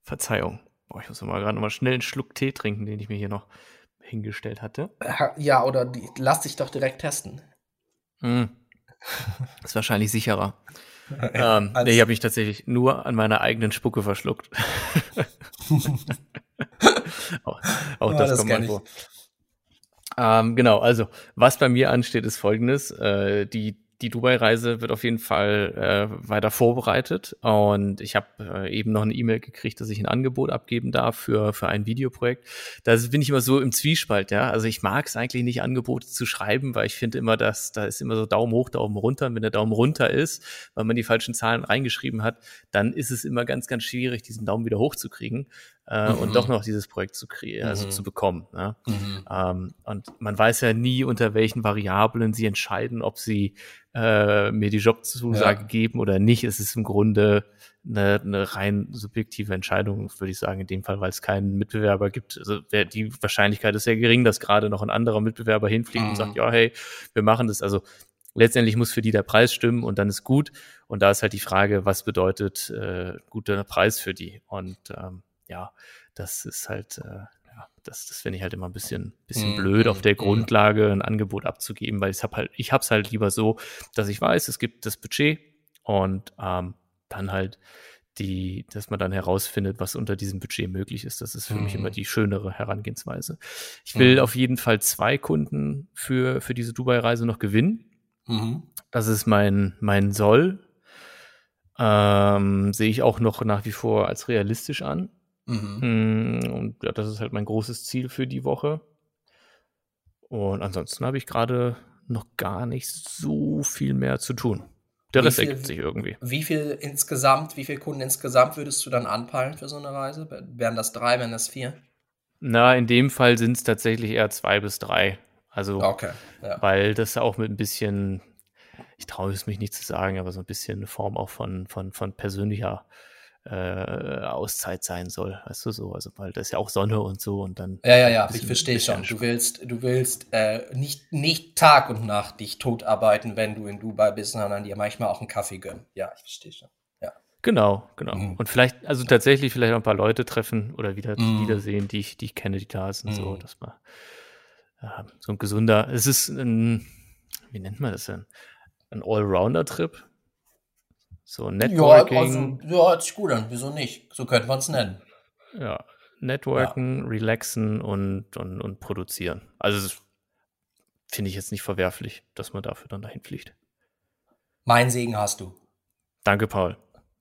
Verzeihung. Boah, ich muss mal gerade noch mal schnell einen Schluck Tee trinken, den ich mir hier noch hingestellt hatte. Ja, oder die, lass dich doch direkt testen. Mm. Ist wahrscheinlich sicherer. ähm, nee, ich habe mich tatsächlich nur an meiner eigenen Spucke verschluckt. auch, auch ja, das, das kommt mal vor. Ähm, genau, also was bei mir ansteht, ist folgendes. Äh, die die Dubai-Reise wird auf jeden Fall äh, weiter vorbereitet und ich habe äh, eben noch eine E-Mail gekriegt, dass ich ein Angebot abgeben darf für, für ein Videoprojekt. Da bin ich immer so im Zwiespalt, ja. Also ich mag es eigentlich nicht, Angebote zu schreiben, weil ich finde immer, dass da ist immer so Daumen hoch, Daumen runter. Und wenn der Daumen runter ist, weil man die falschen Zahlen reingeschrieben hat, dann ist es immer ganz, ganz schwierig, diesen Daumen wieder hochzukriegen äh, mhm. und doch noch dieses Projekt zu kriegen, also mhm. zu bekommen. Ne? Mhm. Ähm, und man weiß ja nie, unter welchen Variablen sie entscheiden, ob sie äh, mir die Jobzusage ja. geben oder nicht. Es ist im Grunde eine, eine rein subjektive Entscheidung, würde ich sagen, in dem Fall, weil es keinen Mitbewerber gibt. Also die Wahrscheinlichkeit ist sehr gering, dass gerade noch ein anderer Mitbewerber hinfliegt und sagt, mhm. ja, hey, wir machen das. Also letztendlich muss für die der Preis stimmen und dann ist gut. Und da ist halt die Frage, was bedeutet äh, guter Preis für die? Und ähm, ja, das ist halt, äh, ja, das, das finde ich halt immer ein bisschen, bisschen mm, blöd, auf der mm, Grundlage ein Angebot abzugeben, weil ich habe halt, ich habe es halt lieber so, dass ich weiß, es gibt das Budget und ähm, dann halt die, dass man dann herausfindet, was unter diesem Budget möglich ist. Das ist für mm. mich immer mhm. die schönere Herangehensweise. Ich will auf jeden Fall zwei Kunden für, für diese Dubai-Reise noch gewinnen. -hmm. Das ist mein, mein Soll. Ähm, sehe ich auch noch nach wie vor als realistisch an. Mhm. Mm, und ja, das ist halt mein großes Ziel für die Woche. Und ansonsten habe ich gerade noch gar nicht so viel mehr zu tun. Der Rest ergibt sich irgendwie. Wie viel insgesamt, wie viele Kunden insgesamt würdest du dann anpeilen für so eine Reise? Wären das drei, wären das vier? Na, in dem Fall sind es tatsächlich eher zwei bis drei. Also, okay, ja. weil das auch mit ein bisschen, ich traue es mich nicht zu sagen, aber so ein bisschen eine Form auch von, von, von persönlicher äh, Auszeit sein soll, weißt du so, also weil das ist ja auch Sonne und so und dann. Ja, ja, ja, ich verstehe schon. Du willst, du willst äh, nicht, nicht Tag und Nacht dich totarbeiten, wenn du in Dubai bist, sondern dir manchmal auch einen Kaffee gönnen. Ja, ich verstehe schon. Ja. Genau, genau. Mhm. Und vielleicht, also tatsächlich vielleicht auch ein paar Leute treffen oder wieder mhm. wiedersehen, die ich, die ich kenne, die da sind, mhm. so, dass man äh, so ein gesunder, es ist ein, wie nennt man das denn? Ein Allrounder-Trip, so Networking. Ja, also, ja, hört sich gut an. Wieso nicht? So könnte man es nennen. Ja, Networken, ja. relaxen und, und, und produzieren. Also finde ich jetzt nicht verwerflich, dass man dafür dann dahin fliegt. Mein Segen hast du. Danke, Paul.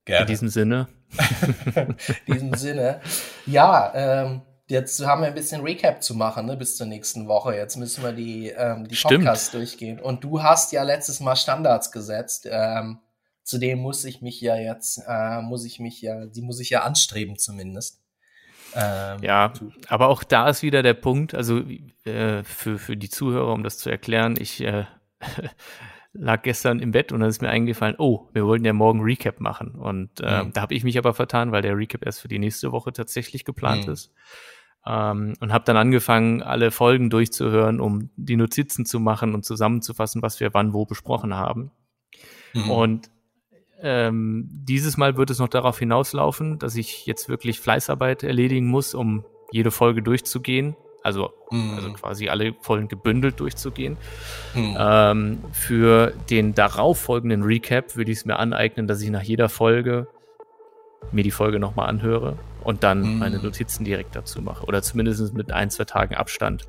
Gerne. In diesem Sinne. In diesem Sinne. Ja, ähm, jetzt haben wir ein bisschen Recap zu machen, ne, bis zur nächsten Woche. Jetzt müssen wir die, ähm, die Podcasts durchgehen. Und du hast ja letztes Mal Standards gesetzt. Ähm, zudem muss ich mich ja jetzt, äh, muss ich mich ja, die muss ich ja anstreben zumindest. Ähm, ja, aber auch da ist wieder der Punkt, also äh, für, für die Zuhörer, um das zu erklären, ich äh, lag gestern im Bett und dann ist mir eingefallen, oh, wir wollten ja morgen Recap machen. Und äh, mhm. da habe ich mich aber vertan, weil der Recap erst für die nächste Woche tatsächlich geplant mhm. ist. Ähm, und habe dann angefangen, alle Folgen durchzuhören, um die Notizen zu machen und zusammenzufassen, was wir wann wo besprochen haben. Mhm. Und ähm, dieses Mal wird es noch darauf hinauslaufen, dass ich jetzt wirklich Fleißarbeit erledigen muss, um jede Folge durchzugehen. Also, mm. also quasi alle Folgen gebündelt durchzugehen. Mm. Ähm, für den darauffolgenden Recap würde ich es mir aneignen, dass ich nach jeder Folge mir die Folge nochmal anhöre und dann mm. meine Notizen direkt dazu mache. Oder zumindest mit ein, zwei Tagen Abstand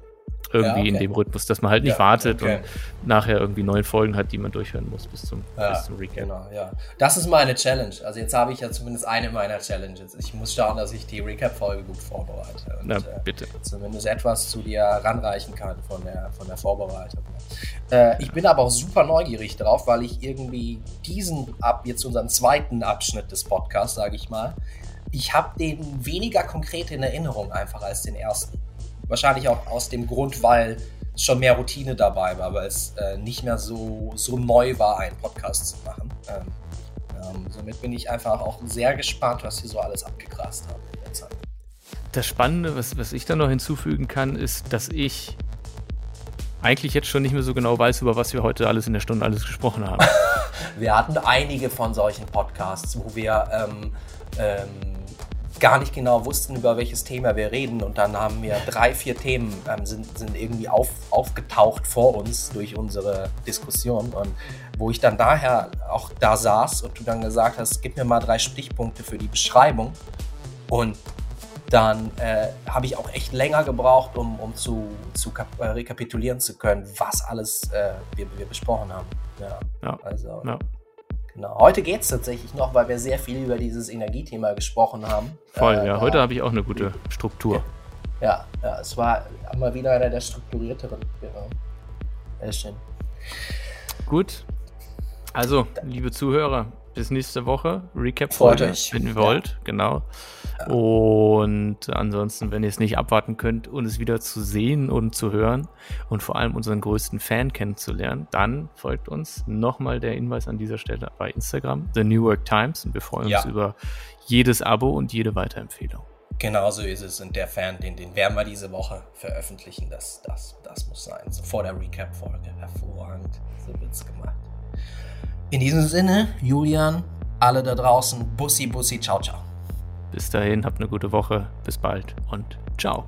irgendwie ja, okay. in dem Rhythmus, dass man halt nicht ja, wartet okay. und nachher irgendwie neun Folgen hat, die man durchhören muss bis zum, ja, bis zum Recap. Genau, ja. Das ist meine Challenge. Also jetzt habe ich ja zumindest eine meiner Challenges. Ich muss schauen, dass ich die Recap-Folge gut vorbereite. Und, Na, äh, bitte. Äh, zumindest etwas zu dir ranreichen kann von der, von der Vorbereitung. Äh, ich bin aber auch super neugierig drauf, weil ich irgendwie diesen, ab jetzt unseren zweiten Abschnitt des Podcasts, sage ich mal, ich habe den weniger konkret in Erinnerung einfach als den ersten. Wahrscheinlich auch aus dem Grund, weil schon mehr Routine dabei war, weil es äh, nicht mehr so, so neu war, einen Podcast zu machen. Ähm, ähm, somit bin ich einfach auch sehr gespannt, was sie so alles abgegrast haben in der Zeit. Das Spannende, was, was ich da noch hinzufügen kann, ist, dass ich eigentlich jetzt schon nicht mehr so genau weiß, über was wir heute alles in der Stunde alles gesprochen haben. wir hatten einige von solchen Podcasts, wo wir ähm, ähm, gar nicht genau wussten, über welches Thema wir reden. Und dann haben wir drei, vier Themen ähm, sind, sind irgendwie auf, aufgetaucht vor uns durch unsere Diskussion. Und wo ich dann daher auch da saß und du dann gesagt hast, gib mir mal drei Stichpunkte für die Beschreibung. Und dann äh, habe ich auch echt länger gebraucht, um, um zu, zu äh, rekapitulieren zu können, was alles äh, wir, wir besprochen haben. Ja, ja. also. Ja. Genau. Heute geht es tatsächlich noch, weil wir sehr viel über dieses Energiethema gesprochen haben. Voll, äh, ja. Heute habe ich auch eine gute Struktur. Ja, ja, es war mal wieder einer der strukturierteren. Genau. Sehr schön. Gut. Also, liebe Zuhörer, bis nächste Woche. Recap-Folge, wenn ihr wollt. Genau. Und ansonsten, wenn ihr es nicht abwarten könnt, uns wieder zu sehen und zu hören und vor allem unseren größten Fan kennenzulernen, dann folgt uns nochmal der Hinweis an dieser Stelle bei Instagram, The New York Times. Und wir freuen ja. uns über jedes Abo und jede Weiterempfehlung. Genau so ist es. Und der Fan, den, den werden wir diese Woche veröffentlichen. Das, das, das muss sein. So vor der Recap-Folge. Hervorragend. So wird's gemacht. In diesem Sinne, Julian, alle da draußen, Bussi, Bussi, ciao, ciao. Bis dahin, habt eine gute Woche, bis bald und ciao.